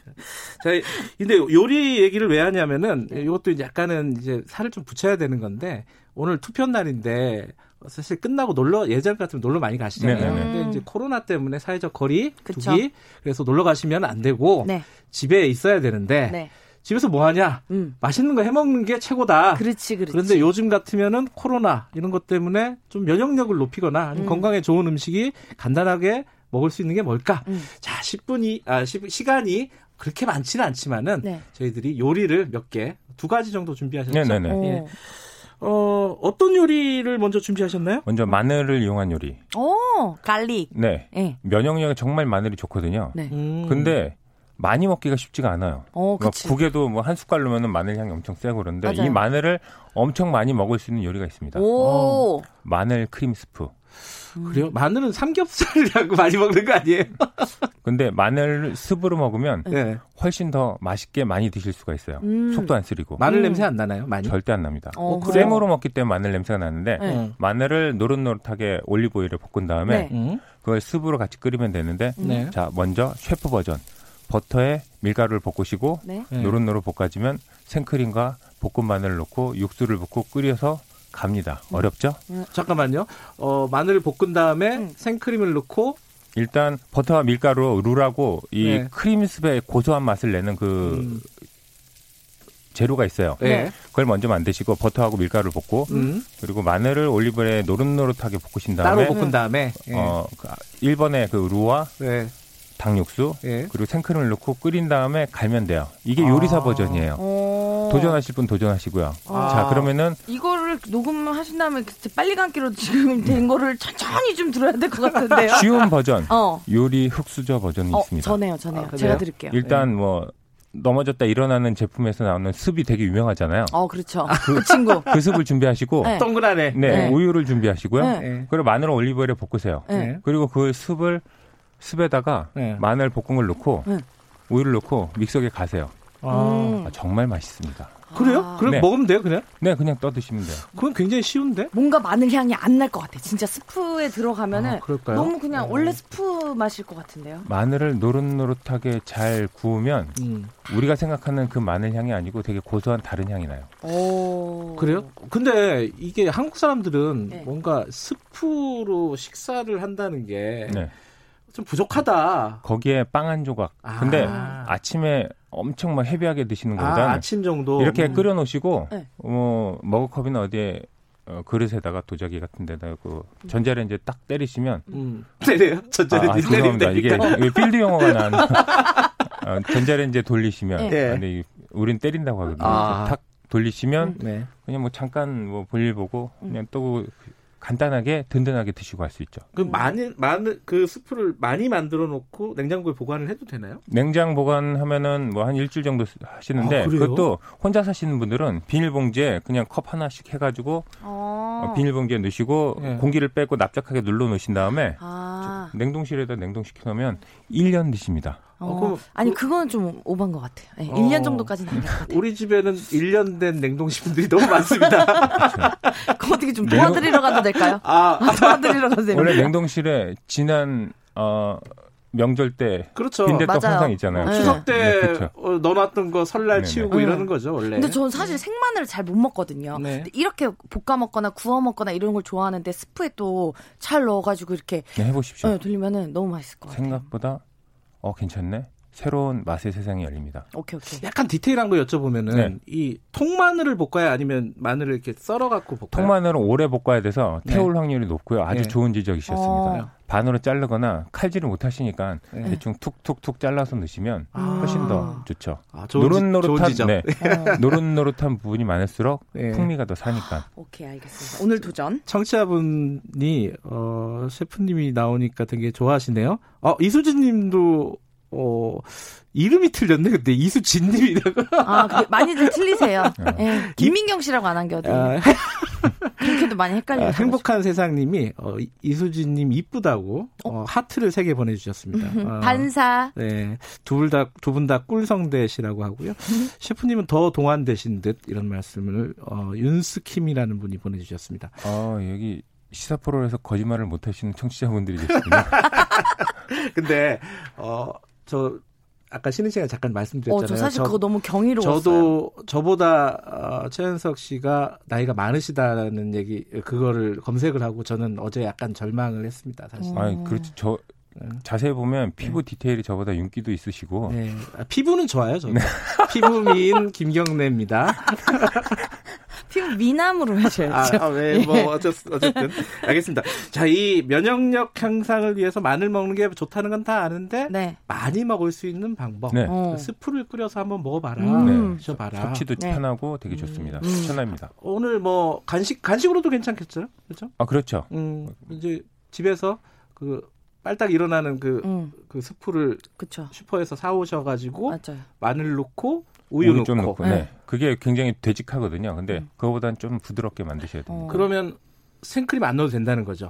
자, 근데 요리 얘기를 왜 하냐면은 이것도 이제 약간은 이제 살을 좀 붙여야 되는 건데 오늘 투표 날인데 사실 끝나고 놀러 예전 같으면 놀러 많이 가시잖아요. 네네네. 근데 이제 코로나 때문에 사회적 거리 그쵸. 두기 그래서 놀러 가시면 안 되고 네. 집에 있어야 되는데 네. 집에서 뭐 하냐? 음. 맛있는 거 해 먹는 게 최고다. 그렇지, 그렇지. 그런데 요즘 같으면은 코로나 이런 것 때문에 좀 면역력을 높이거나 음. 건강에 좋은 음식이 간단하게 먹을 수 있는 게 뭘까? 음. 자, 10분이 아 10, 시간이 그렇게 많지는 않지만은 네. 저희들이 요리를 몇 개 두 가지 정도 준비하셨죠? 네네네. 오. 예. 어, 어떤 요리를 먼저 준비하셨나요? 먼저 마늘을 이용한 요리. 오, garlic. 네. 예. 면역력에 정말 마늘이 좋거든요. 네. 음. 근데 많이 먹기가 쉽지가 않아요. 어, 막 그치. 국에도 뭐 한 숟갈 넣으면 마늘 향이 엄청 세고 그런데 맞아요. 이 마늘을 엄청 많이 먹을 수 있는 요리가 있습니다. 오. 마늘 크림 스프. 그래요? 마늘은 삼겹살이라고 <laughs> 많이 먹는 거 아니에요? <laughs> 근데 마늘 스프로 먹으면 네. 훨씬 더 맛있게 많이 드실 수가 있어요. 음. 속도 안 쓰리고. 마늘 음. 냄새 안 나나요? 많이? 절대 안 납니다. 어, 그래요? 생으로 먹기 때문에 마늘 냄새가 나는데 네. 음. 마늘을 노릇노릇하게 올리브오일에 볶은 다음에 네. 음. 그걸 스프로 같이 끓이면 되는데 네. 자 먼저 셰프 버전 버터에 밀가루를 볶으시고 네. 네. 노릇노릇 볶아지면 생크림과 볶은 마늘을 넣고 육수를 붓고 끓여서 갑니다. 어렵죠? 잠깐만요. 어, 마늘을 볶은 다음에 음. 생크림을 넣고 일단 버터와 밀가루, 룰하고 이 네. 크림스프의 고소한 맛을 내는 그 음. 재료가 있어요. 네. 그걸 먼저 만드시고 버터하고 밀가루를 볶고 음. 그리고 마늘을 올리브에 노릇노릇하게 볶으신 따로 다음에 볶은 다음에 예. 어, 그 1번에 그 루와 네. 당육수 예. 그리고 생크림을 넣고 끓인 다음에 갈면 돼요. 이게 아. 요리사 버전이에요. 어. 도전하실 분 도전하시고요. 아. 자 그러면은 이거를 녹음하신 다음에 빨리 감기로 지금 된 거를 천천히 좀 들어야 될 것 같은데요. 쉬운 버전 어. 요리 흑수저 버전이 어, 있습니다. 전해요, 전해요. 아, 제가? 드릴게요. 일단 뭐 넘어졌다 일어나는 제품에서 나오는 습이 되게 유명하잖아요. 어, 그렇죠. 그 친구. 그 습을 준비하시고 네. 동그라네. 네, 네. 우유를 준비하시고요. 네. 네. 그리고 마늘 올리브오일에 볶으세요. 네. 네. 그리고 그 습을 습에다가 네. 마늘 볶은 걸 넣고 네. 우유를 넣고 믹서기에 가세요. 아. 음. 아, 정말 맛있습니다. 그래요? 아. 그럼 네. 먹으면 돼요, 그냥? 네, 그냥 떠 드시면 돼요. 그건 굉장히 쉬운데? 뭔가 마늘 향이 안 날 것 같아. 진짜 스프에 들어가면은 아? 너무 그냥 어. 원래 스프 맛일 것 같은데요. 마늘을 노릇노릇하게 잘 구우면 음. 우리가 생각하는 그 마늘 향이 아니고 되게 고소한 다른 향이 나요. 오. 그래요? 근데 이게 한국 사람들은 네. 뭔가 스프로 식사를 한다는 게 좀 네. 부족하다. 거기에 빵 한 조각. 아. 근데 아침에 엄청 막 헤비하게 드시는 아, 것보다는 아침 정도. 이렇게 음. 끓여 놓으시고 네. 어, 머그컵이나 어디에 어, 그릇에다가 도자기 같은 데다가 그 전자레인지에 딱 때리시면 음. 때려요? 아, 전자레인지 아, 죄송합니다. 이게. 이게 필드 용어가 난 <laughs> 어, 전자레인지에 돌리시면 네. 아, 근데 이- 우린 때린다고 하거든요. 아. 탁 돌리시면 네. 그냥 뭐 잠깐 뭐 볼일 보고 음. 그냥 또 간단하게 든든하게 드시고 갈수 있죠. 그 마늘 마늘 그 스프를 많이 만들어 놓고 냉장고에 보관을 해도 되나요? 냉장 보관하면은 뭐 한 일주일 정도 쓰- 하시는데 아? 그것도 혼자 사시는 분들은 비닐봉지에 그냥 컵 하나씩 해가지고 어. 어, 비닐봉지에 넣으시고 예. 공기를 빼고 납작하게 눌러 놓으신 다음에 아. 냉동실에다 냉동시켜 놓으면 1년 드십니다. 어. 어, 그럼 아니 그건 좀 오반 것 같아요. 네, 어. 1년 정도까지는 아닐 것 같아요. 우리 집에는 1년 된 냉동식품들이 너무 많습니다. <laughs> 그거 어떻게 좀 도와드리러 가도 될까요? 아, <laughs> 도와드리러 가도 됩니다. 원래 냉동실에 지난 어, 명절 때 그렇죠. 빈대떡 맞아요. 항상 있잖아요. 네. 추석 때 네, 그렇죠. 어, 넣어놨던 거 설날 네네. 치우고 네. 이러는 거죠, 원래. 근데 저는 사실 생마늘을 잘 못 먹거든요. 네. 근데 이렇게 볶아 먹거나 구워 먹거나 이런 걸 좋아하는데 스프에 또 잘 넣어가지고 이렇게 네, 해보십시오. 네, 돌리면은 너무 맛있을 것 같아요. 생각보다 어 괜찮네. 새로운 맛의 세상이 열립니다. 오케이 오케이. 약간 디테일한 거 여쭤보면은 네. 이 통마늘을 볶아요, 아니면 마늘을 이렇게 썰어 갖고 볶아요? 통마늘은 오래 볶아야 돼서 네. 태울 확률이 높고요. 아주 네. 좋은 지적이셨습니다. 어. 반으로 자르거나 칼질을 못 하시니까 네. 대충 툭툭툭 잘라서 넣으시면 아. 훨씬 더 좋죠. 아, 노릇노릇한 지적. 네. 어, 노릇노릇한 부분이 많을수록 네. 풍미가 더 사니까. 오케이 알겠습니다. 오늘 도전. 청취자분이 어, 셰프님이 나오니까 되게 좋아하시네요. 어, 이수진님도 어, 이름이 틀렸네. 근데 이수진님이라고. 아 그게 많이들 틀리세요. 예, 김민경 씨라고 안 한겨도 아, 그렇게도 많이 헷갈려요. 아, 행복한 세상님이 어, 이- 이수진님 이쁘다고 어, 하트를 세 개 보내주셨습니다. 어, 반사. 네, 두분다두 분 다 꿀성대시라고 하고요. <laughs> 셰프님은 더 동안되신 듯 이런 말씀을 어, 윤스킴이라는 분이 보내주셨습니다. 어, 여기 시사 프로에서 거짓말을 못 하시는 청취자분들이 계시군요. <laughs> 근데 어, 저 아까 쉬는 시간에 잠깐 말씀드렸잖아요. 어, 저 사실 저- 그거 너무 경이로웠어요. 저도 저보다 어, 최현석 씨가 나이가 많으시다는 얘기 그거를 검색을 하고 저는 어제 약간 절망을 했습니다. 사실. 어. 아니, 그렇지. 저 자세히 보면 피부 디테일이 저보다 윤기도 있으시고 네. 아, 피부는 좋아요, 저는. <laughs> 피부 미인 김경래입니다. <laughs> 휘핑 미남으로 하셔야죠. 아, 아, 네, 뭐 어쨌, 어쨌든 알겠습니다. 자, 이 면역력 향상을 위해서 마늘 먹는 게 좋다는 건 다 아는데 네. 많이 먹을 수 있는 방법. 네. 어. 스프를 끓여서 한번 먹어봐라. 음. 드셔봐라. 섭취도 네. 편하고 되게 좋습니다. 음. 추천합니다. 오늘 뭐 간식 간식으로도 괜찮겠죠? 그렇죠? 아 그렇죠. 음, 이제 집에서 그 빨딱 일어나는 그, 음, 그 스프를 그쵸. 슈퍼에서 사오셔가지고 맞아요. 마늘 넣고 우유, 넣고. 좀 넣고. 네. 네. 그게 굉장히 되직하거든요. 근데 음. 그거보다는 좀 부드럽게 만드셔야 됩니다. 어. 그러면 생크림 안 넣어도 된다는 거죠?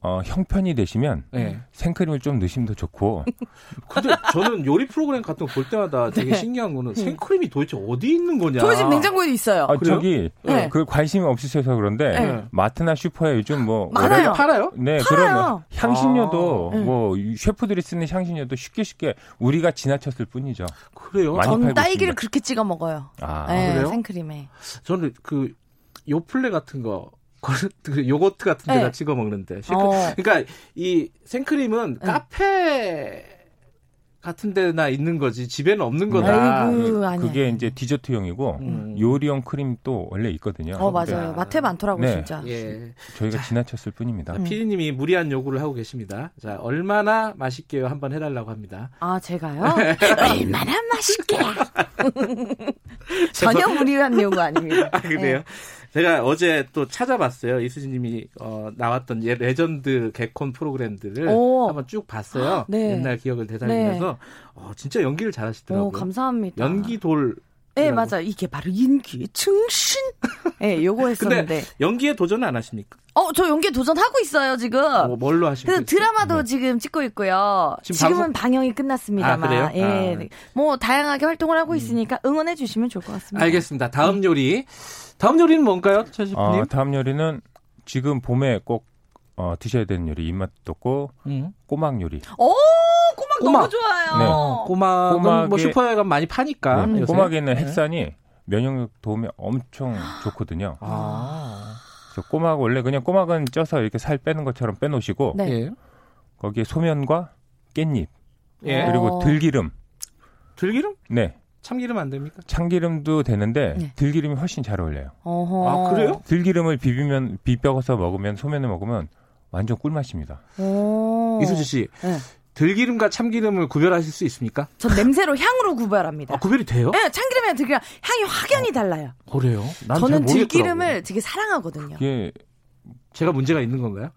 어, 형편이 되시면 네. 생크림을 좀 넣으시면 더 좋고 <laughs> 근데 저는 요리 프로그램 같은 거 볼 때마다 되게 네. 신기한 거는 생크림이 도대체 어디 있는 거냐. 저희 집 냉장고에도 있어요. 아, 그래요? 저기 네. 그 관심이 없으셔서 그런데 네. 마트나 슈퍼에 요즘 뭐 많아요. 팔아요? 네, 팔아요. 그러면 향신료도 아. 네. 뭐 셰프들이 쓰는 향신료도 쉽게 쉽게 우리가 지나쳤을 뿐이죠. 그래요? 전 딸기를 있습니다. 그렇게 찍어 먹어요. 아, 네, 그래요? 생크림에. 저는 그 요플레 같은 거, 그 요거트 같은 데다 네. 찍어 먹는데. 어. 그러니까 이 생크림은 네. 카페 같은 데나 있는 거지 집에는 없는 거다. 아이고, 아니야. 그게 이제 디저트용이고 음. 요리용 크림 또 원래 있거든요. 어, 맞아요. 마트에 많더라고, 네. 진짜. 예. 저희가 지나쳤을 뿐입니다. 음. 피디님이 무리한 요구를 하고 계십니다. 자, 얼마나 맛있게요? 한번 해달라고 합니다. 아, 제가요? <laughs> 얼마나 맛있게. <laughs> 전혀 무리한 요구 아닙니다. 아, 그래요? 제가 어제 또 찾아봤어요. 이수진님이 어, 나왔던 예, 레전드 개콘 프로그램들을 오. 한번 쭉 봤어요. 네. 옛날 기억을 되살리면서 어, 진짜 연기를 잘하시더라고요. 오, 감사합니다. 연기 돌. 네, 맞아요. 이게 바로 인기의 증신. <laughs> 네, 요거 했었는데. 연기에 도전 안 하십니까? 어, 저 연기 도전하고 있어요, 지금. 뭐, 뭘로 하시고 그래서? 드라마도 지금 찍고 있고요. 지금 은 방송- 방영이 끝났습니다만. 아? 예. 아. 음. 네. 뭐 다양하게 활동을 하고 있으니까 응원해 주시면 좋을 것 같습니다. 알겠습니다. 다음 요리. 다음 요리는 뭔가요, 최 셰프님? 어, 다음 요리는 지금 봄에 꼭 어, 드셔야 되는 요리 입맛 돋고 음. 꼬막 요리. 오, 꼬막, 꼬막. 너무 좋아요. 네. 어, 꼬막은 뭐 꼬막에- 슈퍼에 가면 많이 파니까. 네, 요새. 꼬막에 있는 네. 핵산이 면역력 도움에 엄청 좋거든요. 아. 그래서 꼬막 원래 그냥 꼬막은 쪄서 이렇게 살 빼는 것처럼 빼놓으시고 네. 예. 거기에 소면과 깻잎 예. 그리고 어. 들기름. 들기름? 네. 참기름 안 됩니까? 참기름도 되는데 네. 들기름이 훨씬 잘 어울려요. 어허. 아, 그래요? 들기름을 비비면 비벼서 먹으면 소면을 먹으면 완전 꿀맛입니다. 오. 이수지 씨. 네. 들기름과 참기름을 구별하실 수 있습니까? 전 냄새로 향으로 구별합니다. 아, 구별이 돼요? 네, 참기름이랑 들기름 향이 확연히 달라요. 그래요? 저는. 들기름을 되게 사랑하거든요. 이게 제가 문제가 있는 건가요?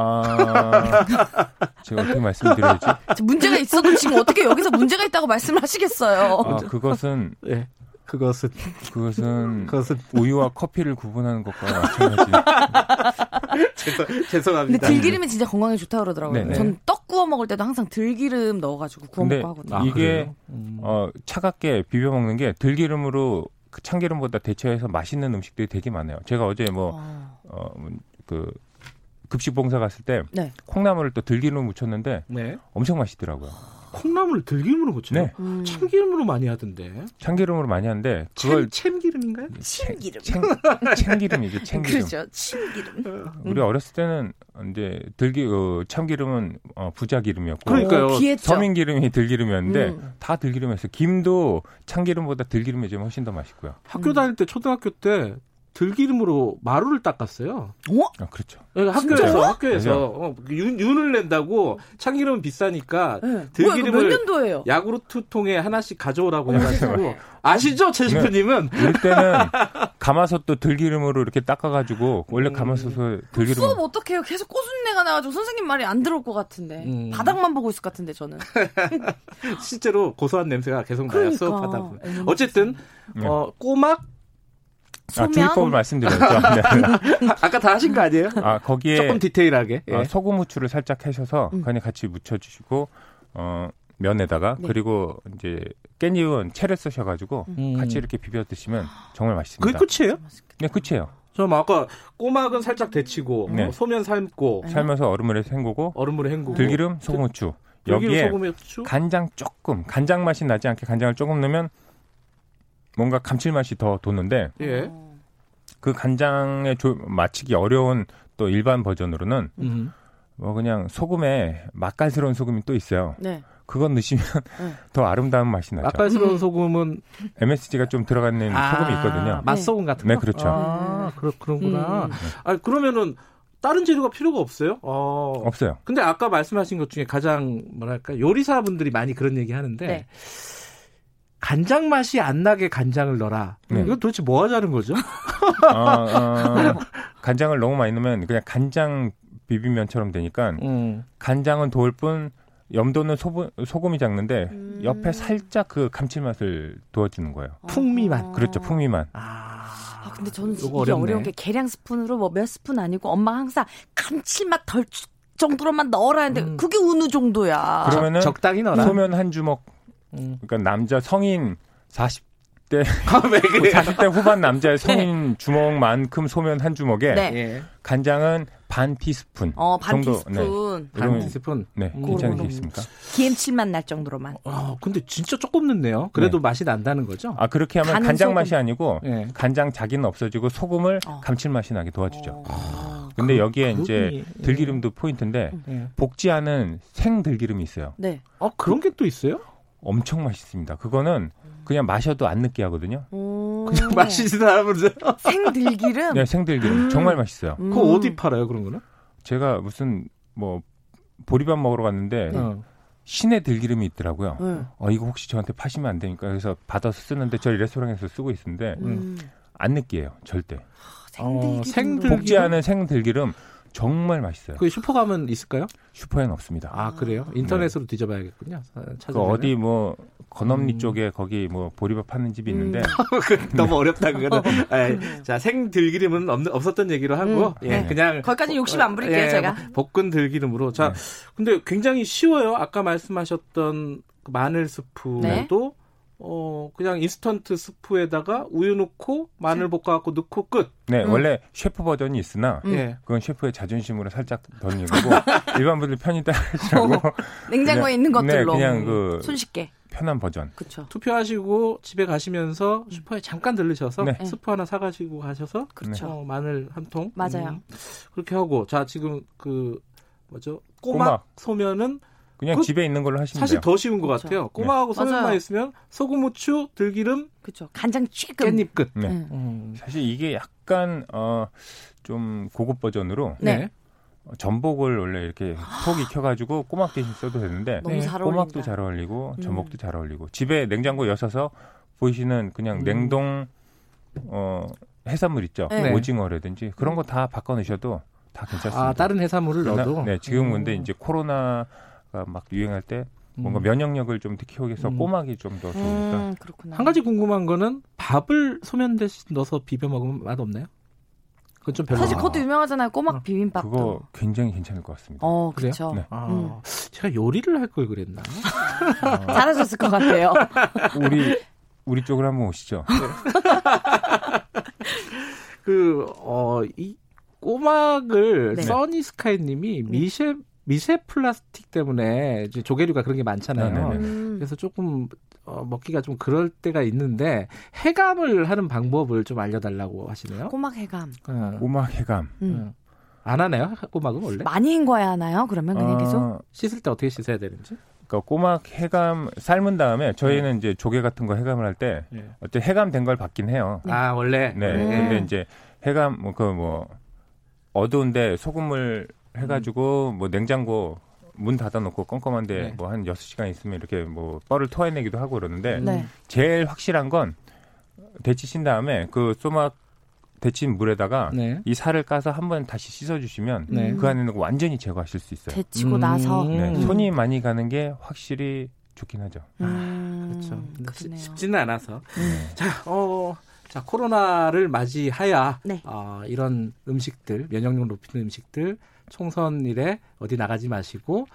아 <laughs> 제가 어떻게 말씀드려야지? 저 문제가 있어도 지금 어떻게 여기서 문제가 있다고 말씀을 하시겠어요. 아, 그것은 예. 그것은 그것은 그것은 우유와 커피를 구분하는 것과 마찬가지. <laughs> 죄송, 근데 죄송합니다. 들기름이 진짜 건강에 좋다고 그러더라고요. 네네. 전 떡 구워 먹을 때도 항상 들기름 넣어가지고 구워 근데 먹고 하거든요. 아, 이게? 음. 어, 차갑게 비벼 먹는 게 들기름으로 그 참기름보다 대체해서 맛있는 음식들이 되게 많아요. 제가 어제 뭐 어. 어, 그 급식 봉사 갔을 때 네. 콩나물을 또 들기름을 묻혔는데 네. 엄청 맛있더라고요. 콩나물을 들기름으로 고쳐요? 네. 음. 참기름으로 많이 하던데. 참기름으로 많이 하는데 그걸 참, 참기름인가요? 참기름. 챙, 참기름이죠. <laughs> 참기름. 그렇죠. 참기름. 우리 어렸을 때는 이제 들기 어, 참기름은 어, 부자 기름이었고 그러니까요. 서민 기름이 들기름이었는데 음. 다 들기름이었어요. 김도 참기름보다 들기름이 좀 훨씬 더 맛있고요. 학교 다닐 때 초등학교 때 들기름으로 마루를 닦았어요. 어? 아, 그렇죠. 그러니까 진짜요? 학교에서 학교에서. 어, 윤, 윤을 낸다고 참기름은 비싸니까 네. 뭐야, 들기름을 몇 년도예요? 야구르트 통에 하나씩 가져오라고 해가지고 아시죠, 최 셰프님은? 우리 때는 <laughs> 가마솥도 들기름으로 이렇게 닦아가지고 원래 음. 가마솥을 들기름 수업 어떡해요? 계속 꼬순내가 나가지고 선생님 말이 안 들을 것 같은데. 음. 바닥만 보고 있을 것 같은데, 저는. <laughs> 실제로 고소한 냄새가 계속 나요 그러니까. 수업하다 보면. 어쨌든 네. 어, 꼬막 아, 소면? 조리법을 말씀드렸죠. <laughs> 네. 아까 다 하신 거 아니에요? 아 거기에 조금 디테일하게. 예. 아, 소금 후추를 살짝 해셔서 음. 그냥 같이 묻혀주시고 어, 면에다가 네. 그리고 이제 깻잎은 채를 쓰셔가지고 음. 같이 이렇게 비벼 드시면 정말 그게 맛있습니다. 끝이에요? 네, 끝이에요. 저 아까 꼬막은 살짝 데치고 네. 어, 소면 삶고 삶아서 얼음물에 헹구고 얼음물에 헹구고 들기름, 소금 후추 여기에 소금, 후추 간장 조금 간장 맛이 나지 않게 간장을 조금 넣으면 뭔가 감칠맛이 더 돋는데 예. 그 간장에 조, 맞추기 어려운 또 일반 버전으로는 음. 뭐 그냥 소금에 맛깔스러운 소금이 또 있어요. 네. 그건 넣으시면 네. <laughs> 더 아름다운 맛이 나죠. 맛깔스러운 음. 소금은 MSG가 좀 들어가 있는 소금이 있거든요. 맛소금 같은 네, 거. 그렇죠. 아, 그렇 그런구나. 음. 아, 그러면은 다른 재료가 필요가 없어요? 어. 없어요. 근데 아까 말씀하신 것 중에 가장 뭐랄까 요리사분들이 많이 그런 얘기 하는데 네. 간장 맛이 안 나게 간장을 넣어라. 네. 이거 도대체 뭐 하자는 거죠? 어, <laughs> 어, 간장을 너무 많이 넣으면 그냥 간장 비빔면처럼 되니까 음. 간장은 도울 뿐 염도는 소금, 소금이 작는데 음. 옆에 살짝 그 감칠맛을 도와주는 거예요. 풍미만. 그렇죠, 풍미만. 아, 아, 근데 저는 이게 요거 어렵네. 어려운 게 계량 스푼으로 뭐 몇 스푼 아니고 엄마 가 항상 감칠맛 덜 주- 정도로만 넣어라 했는데 음. 그게 어느 정도야. 그러면은 적당히 넣어라. 소면 한 주먹, 음. 그러니까 남자 성인 40대, 아, 왜 그래요? 40대 후반 남자의 성인 주먹만큼 소면 한 주먹에 네. 예. 간장은 반 티스푼 어, 반 정도, 티스푼. 네, 반 티스푼. 네, 음. 괜찮으시겠습니까? 기름칠맛 날 정도로만. 아, 근데 진짜 조금 넣네요. 그래도 맛이 난다는 거죠? 아 그렇게 하면 간장 소금. 맛이 아니고 예. 간장 자기는 없어지고 소금을 어. 감칠맛이 나게 도와주죠. 어. 근데 그- 여기에 그분이- 이제 들기름도 포인트인데 예. 볶지 않은 생 들기름이 있어요. 네. 어, 그런 게 또 있어요? 엄청 맛있습니다. 그거는 그냥 마셔도 안 느끼하거든요. 음. 그냥 마시지도 않으면서. <laughs> 생들기름. 네, 생들기름 음. 정말 맛있어요. 음. 그거 어디 팔아요, 그런 거는? 제가 무슨 뭐 보리밥 먹으러 갔는데 어. 신의 들기름이 있더라고요. 네. 어 이거 혹시 저한테 파시면 안 되니까 그래서 받아서 쓰는데 저희 레스토랑에서 쓰고 있는데 음. 안 느끼해요, 절대. 어, 생들기름. 볶지 않은 생들기름 정말 맛있어요. 그 슈퍼 가면 있을까요? 슈퍼에는 없습니다. 아, 그래요? 인터넷으로 뒤져봐야겠군요. 그. 어디 뭐 건엄리 음. 쪽에 거기 뭐 보리밥 파는 집이 있는데 <laughs> 너무 어렵다 그거는. 예. 자 생들기름은 없, 없었던 얘기로 하고 음, 예, 네. 그냥 거기까지 욕심 안 부릴게요, 예, 제가. 볶은 들기름으로. 자, 네. 근데 굉장히 쉬워요. 아까 말씀하셨던 그 마늘 스프도 어 그냥 인스턴트 스프에다가 우유 넣고 마늘 볶아갖고 넣고 끝. 네 음. 원래 셰프 버전이 있으나 음. 예. 그건 셰프의 자존심으로 살짝 던진 거고 <laughs> 일반 분들 편히 따르시라고 냉장고에 있는 것들로. 네, 그냥 그 손쉽게. 편한 버전. 그쵸. 투표하시고 집에 가시면서 슈퍼에 잠깐 들르셔서 네. 스프 하나 사가지고 가셔서 그렇죠. 어, 마늘 한 통. 맞아요. 음, 그렇게 하고 자 지금 그 뭐죠 꼬막, 꼬막. 소면은 그냥 그- 집에 있는 걸로 하시면 사실 돼요. 더 쉬운 것 그렇죠. 같아요. 꼬막하고 소면만. 있으면 소금, 후추, 들기름, 그쵸. 간장 찌끔. 깻잎 끝. 네. 음. 음. 사실 이게 약간 어, 좀 고급 버전으로 네. 어, 전복을 원래 이렇게 톡 익혀가지고 꼬막 대신 써도 되는데 너무 네. 꼬막도 잘 어울리고 음. 전복도 잘 어울리고 집에 냉장고 여셔서 보이시는 그냥 음. 냉동 어, 해산물 있죠 네. 오징어라든지 그런 거 다 바꿔 넣으셔도 다 괜찮습니다. 아 다른 해산물을 넣어도. 네 지금 음. 근데 이제 코로나가 막 유행할 때 뭔가 음. 면역력을 좀 키우기 위해서 음. 꼬막이 좀 더 좋으니까 음, 그렇구나. 한 가지 궁금한 거는 밥을 소면 대신 넣어서 비벼 먹으면 맛 없나요? 그건 좀 별로. 사실 아. 그것도 유명하잖아요. 꼬막 어, 비빔밥도. 그거 굉장히 괜찮을 것 같습니다. 어? 그렇죠. 네. 아, 음. 제가 요리를 할 걸 그랬나? 어, <laughs> 잘하셨을 것 같아요. <laughs> 우리 우리 쪽으로 한번 오시죠. <laughs> 그, 어, 이 꼬막을 네. 써니스카이님이 미쉐, 미세 플라스틱 때문에 이제 조개류가 그런 게 많잖아요. 네, 네, 네. 음. 그래서 조금 어, 먹기가 좀 그럴 때가 있는데 해감을 하는 방법을 좀 알려달라고 하시네요. 꼬막 해감. 어, 꼬막 해감. 음. 어. 안 하나요? 꼬막은 원래? 많이 헹궈야 하나요? 그러면 그냥 어, 계속? 씻을 때 어떻게 씻어야 되는지? 그러니까 꼬막 해감 삶은 다음에 저희는 이제 조개 같은 거 해감을 할때 예. 어때 해감된 걸 받긴 해요. 아 원래. 네. 음. 근데 이제 해감 뭐그뭐 어두운데 소금을 해가지고 뭐 냉장고 문 닫아놓고 껌껌한데 네. 뭐한 6시간 있으면 이렇게 뭐 뻘을 토해내기도 하고 그러는데 네. 제일 확실한 건 데치신 다음에 그 소막 데친 물에다가 네. 이 살을 까서 한 번 다시 씻어주시면 네. 그 안에 있는 거 완전히 제거하실 수 있어요. 데치고 음. 나서. 네, 음. 손이 많이 가는 게 확실히 좋긴 하죠. 음, 그렇죠. 근데 쉽- 그러네요. 쉽지는 않아서. 음. 자, 어, 자 코로나를 맞이하야 네. 어, 이런 음식들 면역력 높이는 음식들 총선 일에 어디 나가지 마시고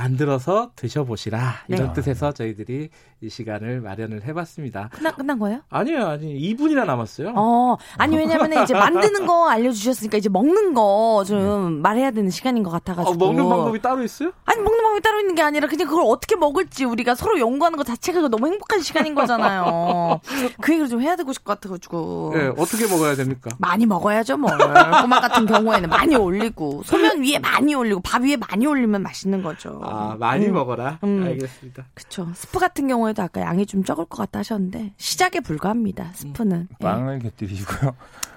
만들어서 드셔보시라 이런 네. 뜻에서 저희들이 이 시간을 마련을 해봤습니다. 끝나, 끝난 거예요? 아니요, 아니 2분이나 남았어요. 어, 아니, 왜냐면 이제 만드는 거 알려주셨으니까 이제 먹는 거 좀 말해야 되는 시간인 것 같아가지고. 어, 먹는 방법이 따로 있어요? 아니, 먹는 방법이 따로 있는 게 아니라 그냥 그걸 어떻게 먹을지 우리가 서로 연구하는 것 자체가 너무 행복한 시간인 거잖아요. <laughs> 그 얘기를 좀 해야 되고 싶을 것 같아가지고. 네, 어떻게 먹어야 됩니까? 많이 먹어야죠, 뭘. 꼬막 같은 경우에는 많이 올리고, 소면 위에 많이 올리고, 밥 위에 많이 올리면 맛있는 거죠. 아, 많이 음. 먹어라. 음. 알겠습니다. 그쵸. 스프 같은 경우에도 아까 양이 좀 적을 것 같다 하셨는데 시작에 불과합니다. 스프는. 예. 빵을 곁들이시고요.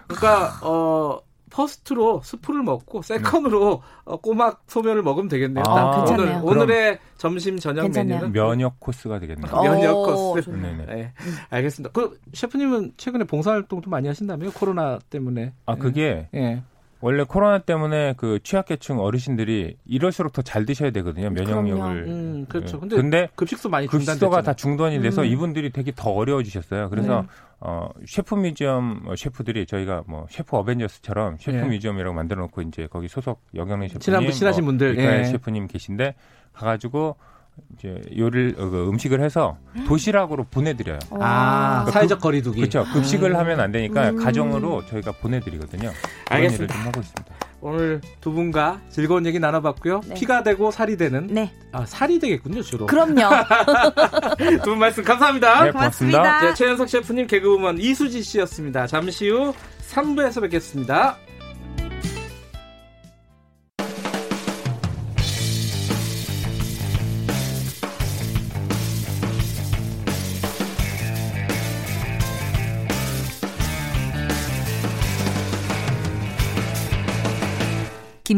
그러니까 어 first로 스프를 먹고 second으로 어, 꼬막 소면을 먹으면 되겠네요. 아, 오늘 괜찮네요. 오늘의 점심 저녁 괜찮네요. 메뉴는 면역 코스가 되겠네요. 어, 면역 코스. 네네. 네, 알겠습니다. 그 셰프님은 최근에 봉사활동도 많이 하신다며요? 코로나 때문에. 아 그게 예. 원래 코로나 때문에 그 취약계층 어르신들이 이럴수록 더 잘 드셔야 되거든요. 면역력을. 음, 그렇죠. 예. 근데, 근데 급식소 많이 급식소가. 다 중단이 돼서 음. 이분들이 되게 더 어려워지셨어요. 그래서 네. 어 셰프 뮤지엄 어, 셰프들이 저희가 뭐 셰프 어벤져스처럼 셰프 예. 뮤지엄이라고 만들어 놓고 이제 거기 소속 여경래 셰프님, 친한 친하신 분들, 미카엘 예. 셰프님 계신데 가 가지고 이제 요리를 어, 그 음식을 해서 도시락으로 보내드려요. 아, 그- 사회적 거리두기. 그렇죠. 급식을 하면 안 되니까 음. 가정으로 저희가 보내드리거든요. 알겠습니다. 좀 하고 있습니다. 오늘 두 분과 즐거운 얘기 나눠봤고요. 네. 피가 되고 살이 되는. 네. 아, 살이 되겠군요, 주로. 그럼요. <laughs> 두 분 말씀 감사합니다. 네, 고맙습니다. 네, 최현석 셰프님, 개그우먼 이수지 씨였습니다. 잠시 후 3부에서 뵙겠습니다.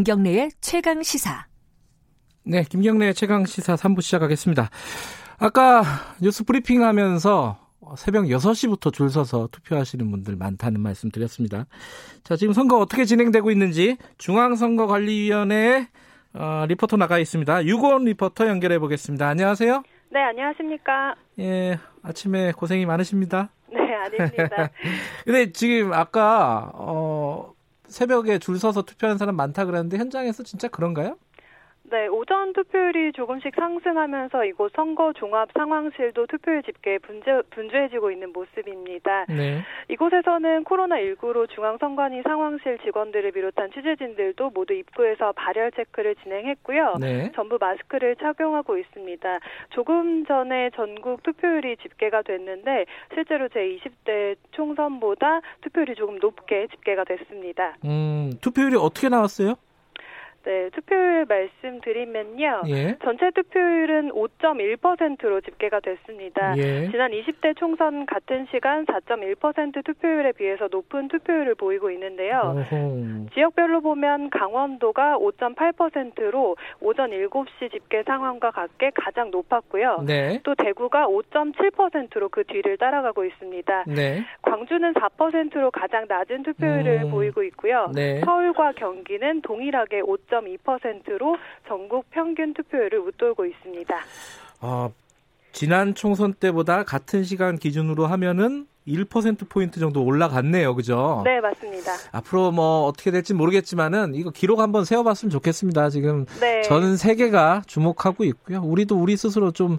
김경래의 최강 시사. 네, 김경래 최강 시사 3부 시작하겠습니다. 아까 뉴스 브리핑 하면서 새벽 6시부터 줄 서서 투표하시는 분들 많다는 말씀 드렸습니다. 자, 지금 선거 어떻게 진행되고 있는지 중앙선거관리위원회 어, 리포터 나가 있습니다. 유고원 리포터 연결해 보겠습니다. 안녕하세요. 네, 안녕하십니까. 예, 아침에 고생이 많으십니다. 네, 아닙니다. <laughs> 근데 지금 아까 어, 새벽에 줄 서서 투표하는 사람 많다 그랬는데 현장에서 진짜 그런가요? 네, 오전 투표율이 조금씩 상승하면서 이곳 선거 종합 상황실도 투표율 집계에 분주, 분주해지고 있는 모습입니다. 네. 이곳에서는 코로나19로 중앙선관위 상황실 직원들을 비롯한 취재진들도 모두 입구에서 발열 체크를 진행했고요. 네. 전부 마스크를 착용하고 있습니다. 조금 전에 전국 투표율이 집계가 됐는데 실제로 제20대 총선보다 투표율이 조금 높게 집계가 됐습니다. 음, 투표율이 어떻게 나왔어요? 네, 투표율 말씀드리면요. 예. 전체 투표율은 5.1%로 집계가 됐습니다. 예. 지난 20대 총선 같은 시간 4.1% 투표율에 비해서 높은 투표율을 보이고 있는데요. 어허. 지역별로 보면 강원도가 5.8%로 오전 7시 집계 상황과 같게 가장 높았고요. 네. 또 대구가 5.7%로 그 뒤를 따라가고 있습니다. 네. 광주는 4%로 가장 낮은 투표율을 음. 보이고 있고요. 네. 서울과 경기는 동일하게 5.2%로 전국 평균 투표율을 웃돌고 있습니다. 어, 지난 총선 때보다 같은 시간 기준으로 하면은 1%포인트 정도 올라갔네요. 그죠? 네, 맞습니다. 앞으로 뭐 어떻게 될지 모르겠지만은 이거 기록 한번 세워봤으면 좋겠습니다. 지금 네. 전 세계가 주목하고 있고요. 우리도 우리 스스로 좀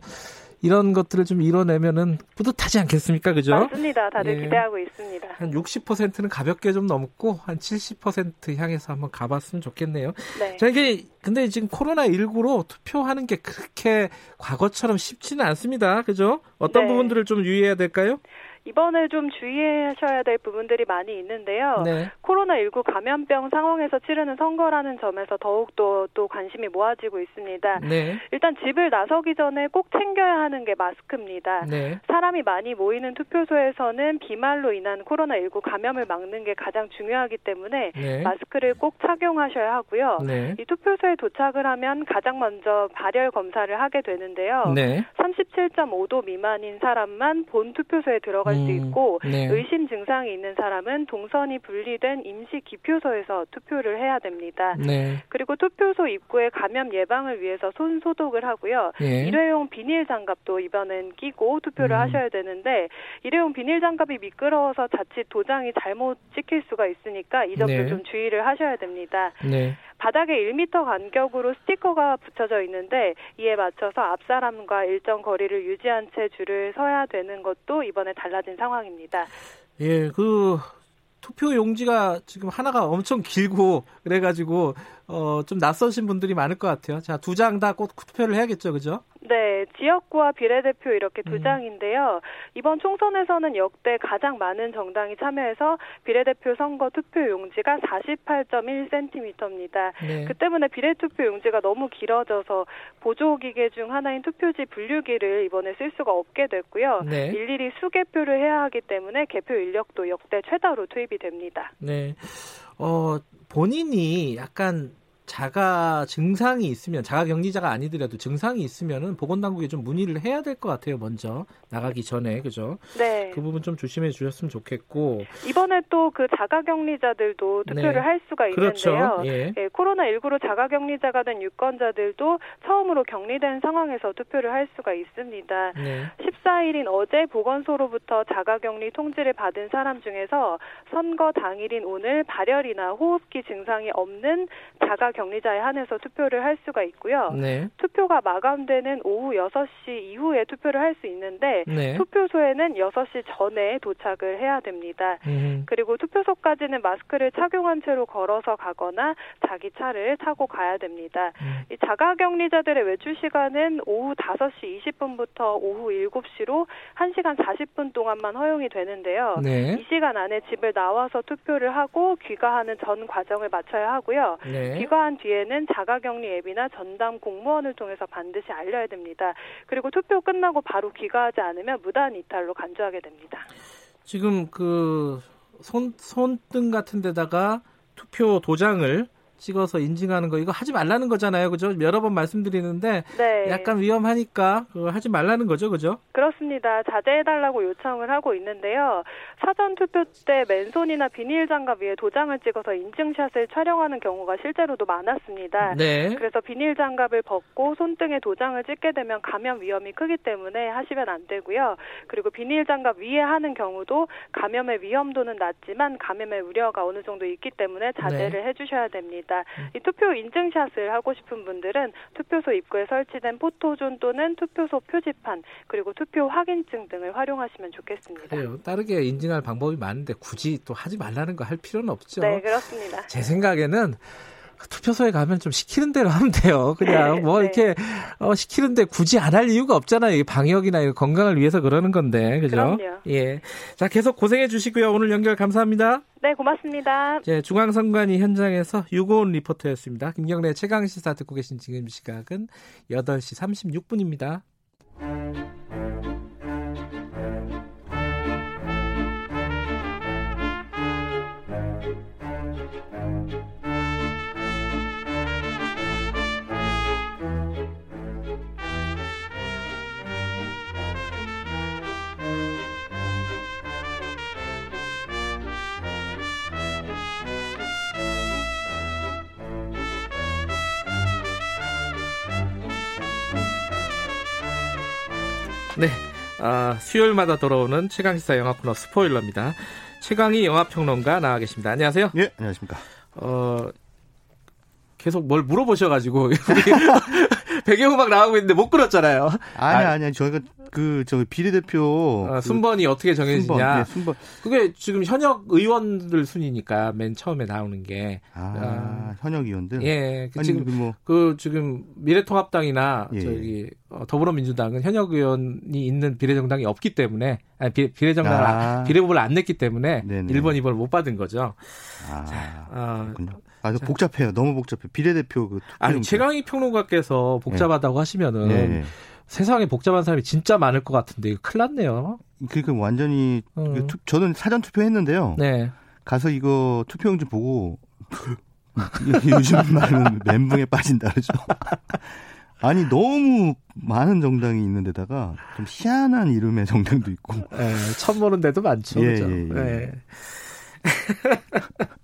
이런 것들을 좀 이뤄내면은 뿌듯하지 않겠습니까? 그죠? 맞습니다. 다들 예. 기대하고 있습니다. 한 60%는 가볍게 좀 넘고 한 70% 향해서 한번 가봤으면 좋겠네요. 네. 자, 이게 근데 지금 코로나 19로 투표하는 게 그렇게 과거처럼 쉽지는 않습니다. 그죠? 어떤 네. 부분들을 좀 유의해야 될까요? 이번에 좀 주의하셔야 될 부분들이 많이 있는데요. 네. 코로나19 감염병 상황에서 치르는 선거라는 점에서 더욱더 또 관심이 모아지고 있습니다. 네. 일단 집을 나서기 전에 꼭 챙겨야 하는 게 마스크입니다. 네. 사람이 많이 모이는 투표소에서는 비말로 인한 코로나19 감염을 막는 게 가장 중요하기 때문에 네. 마스크를 꼭 착용하셔야 하고요. 네. 이 투표소에 도착을 하면 가장 먼저 발열 검사를 하게 되는데요. 네. 37.5도 미만인 사람만 본 투표소에 들어 갈수 음, 있고 네. 의심 증상이 있는 사람은 동선이 분리된 임시 기표소에서 투표를 해야 됩니다. 네. 그리고 투표소 입구에 감염 예방을 위해서 손 소독을 하고요. 예. 일회용 비닐 장갑도 이번엔 끼고 투표를 음. 하셔야 되는데 일회용 비닐 장갑이 미끄러워서 자칫 도장이 잘못 찍힐 수가 있으니까 이 점도 네. 좀 주의를 하셔야 됩니다. 네. 바닥에 1m 간격으로 스티커가 붙여져 있는데 이에 맞춰서 앞 사람과 일정 거리를 유지한 채 줄을 서야 되는 것도 이번에 달라진 상황입니다. 예, 그 투표 용지가 지금 하나가 엄청 길고 그래가지고 어, 좀 낯서신 분들이 많을 것 같아요. 자, 두 장 다 꼭 투표를 해야겠죠, 그죠? 네, 지역구와 비례대표 이렇게 두 음. 장인데요. 이번 총선에서는 역대 가장 많은 정당이 참여해서 비례대표 선거 투표 용지가 48.1cm입니다. 네. 그 때문에 비례투표 용지가 너무 길어져서 보조기계 중 하나인 투표지 분류기를 이번에 쓸 수가 없게 됐고요. 네. 일일이 수개표를 해야 하기 때문에 개표 인력도 역대 최다로 투입이 됩니다. 네. 어, 본인이 약간 자가 증상이 있으면 자가 격리자가 아니더라도 증상이 있으면은 보건당국에 좀 문의를 해야 될 것 같아요. 먼저 나가기 전에 그죠? 네. 그 부분 좀 조심해 주셨으면 좋겠고. 이번에 또 그 자가격리자들도 투표를 네. 할 수가 그렇죠. 있는데요. 예. 예, 코로나 19로 자가격리자가 된 유권자들도 처음으로 격리된 상황에서 투표를 할 수가 있습니다. 네. 14일인 어제 보건소로부터 자가격리 통지를 받은 사람 중에서 선거 당일인 오늘 발열이나 호흡기 증상이 없는 자가 격리자에 한해서 투표를 할 수가 있고요. 네. 투표가 마감되는 오후 6시 이후에 투표를 할 수 있는데 네. 투표소에는 6시 전에 도착을 해야 됩니다. 음. 그리고 투표소까지는 마스크를 착용한 채로 걸어서 가거나 자기 차를 타고 가야 됩니다. 음. 이 자가 격리자들의 외출 시간은 오후 5시 20분부터 오후 7시로 1시간 40분 동안만 허용이 되는데요. 네. 이 시간 안에 집을 나와서 투표를 하고 귀가하는 전 과정을 마쳐야 하고요. 네. 귀가 한 뒤에는 자가격리 앱이나 전담 공무원을 통해서 반드시 알려야 됩니다. 그리고 투표 끝나고 바로 귀가하지 않으면 무단 이탈로 간주하게 됩니다. 지금 그 손, 손등 같은 데다가 투표 도장을 찍어서 인증하는 거 이거 하지 말라는 거잖아요. 그죠? 여러 번 말씀드리는데 네. 약간 위험하니까 그거 하지 말라는 거죠. 그죠? 그렇습니다. 자제해달라고 요청을 하고 있는데요. 사전 투표 때 맨손이나 비닐 장갑 위에 도장을 찍어서 인증샷을 촬영하는 경우가 실제로도 많았습니다. 네. 그래서 비닐 장갑을 벗고 손등에 도장을 찍게 되면 감염 위험이 크기 때문에 하시면 안 되고요. 그리고 비닐 장갑 위에 하는 경우도 감염의 위험도는 낮지만 감염의 우려가 어느 정도 있기 때문에 자제를 해주셔야 됩니다. 이 투표 인증샷을 하고 싶은 분들은 투표소 입구에 설치된 포토존 또는 투표소 표지판 그리고 투표 확인증 등을 활용하시면 좋겠습니다. 그래요. 다르게 인증할 방법이 많은데 굳이 또 하지 말라는 거 할 필요는 없죠. 네, 그렇습니다. 제 생각에는 투표소에 가면 좀 시키는 대로 하면 돼요. 그냥 뭐 <laughs> 네. 이렇게 어, 시키는데 굳이 안 할 이유가 없잖아요. 이 방역이나 건강을 위해서 그러는 건데, 그죠? 그럼요. 예. 자, 계속 고생해 주시고요. 오늘 연결 감사합니다. 네, 고맙습니다. 네, 중앙선관위 현장에서 유고온 리포터였습니다. 김경래 최강 시사 듣고 계신 지금 시각은 8시 36분입니다. 네. 아, 수요일마다 돌아오는 최강시사 영화 코너 스포일러입니다. 최강희 영화평론가 나와 계십니다. 안녕하세요. 예, 안녕하십니까. 어, 계속 뭘 물어보셔가지고 <laughs> 배경음악 나오고 있는데 못 끌었잖아요. 아니, 아, 아니, 아니, 저희가 그, 저기 비례대표. 어, 그 순번이 어떻게 정해지냐. 순번, 예, 순번. 그게 지금 현역 의원들 순이니까 맨 처음에 나오는 게. 아, 현역 의원들? 예. 그 아니, 지금 그 뭐. 그 지금 미래통합당이나 예. 저기 어, 더불어민주당은 현역 의원이 있는 비례정당이 없기 때문에 아니, 비, 비례정당 아. 비례후보를 안 냈기 때문에 네네. 1번, 2번을 못 받은 거죠. 아, 어, 그렇군요. 아, 저 복잡해요. 너무 복잡해. 비례대표 그. 아니. 최광희 평론가께서 복잡하다고 하시면은 예, 예. 세상에 복잡한 사람이 진짜 많을 것 같은데 이거 큰일 났네요. 그러니까 완전히 음. 그 투- 저는 사전 투표했는데요. 네. 가서 이거 투표용지 보고 <laughs> 요즘 말은 멘붕에 빠진다 그러죠. <laughs> 아니 너무 많은 정당이 있는 데다가 좀 희한한 이름의 정당도 있고 예, 처음 보는 데도 많죠. 예, 그죠? 예, 예. <laughs>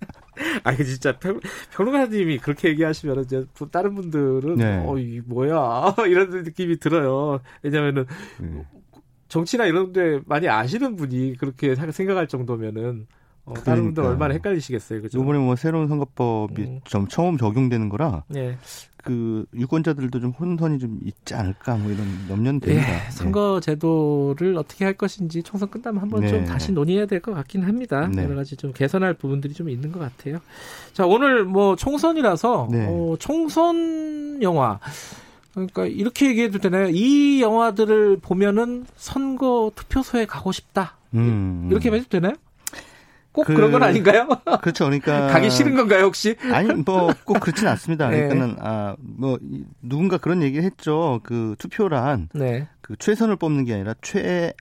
예. 아, 그 진짜 평, 평론가님이 그렇게 얘기하시면 이제 다른 분들은 네. 어, 이 뭐야 <laughs> 이런 느낌이 들어요. 왜냐면은 예. 정치나 이런 데 많이 아시는 분이 그렇게 생각할 정도면은 어, 다른 분들 그러니까. 얼마나 헷갈리시겠어요, 그죠? 이번에 뭐 새로운 선거법이 음. 좀 처음 적용되는 거라 네. 그 유권자들도 좀 혼선이 좀 있지 않을까 뭐 이런 염려는 됩니다. 예, 선거 제도를 어떻게 할 것인지 총선 끝나면 한번 좀 네. 다시 논의해야 될 것 같긴 합니다. 네. 여러 가지 좀 개선할 부분들이 좀 있는 것 같아요. 자, 오늘 뭐 총선이라서 네. 어, 총선 영화 그러니까 이렇게 얘기해도 되나요? 이 영화들을 보면은 선거 투표소에 가고 싶다. 음, 음. 이렇게 해도 되나요? 꼭 그- 그... 런건 아닌가요? <laughs> 그렇죠. 그러니까 가기 싫은 건가요, 혹시? 아니 뭐 꼭 그렇진 않습니다. <laughs> 네. 그러니까는 아뭐 누군가 그런 얘기를 했죠. 그 투표란 네. 그 최선을 뽑는 게 아니라 최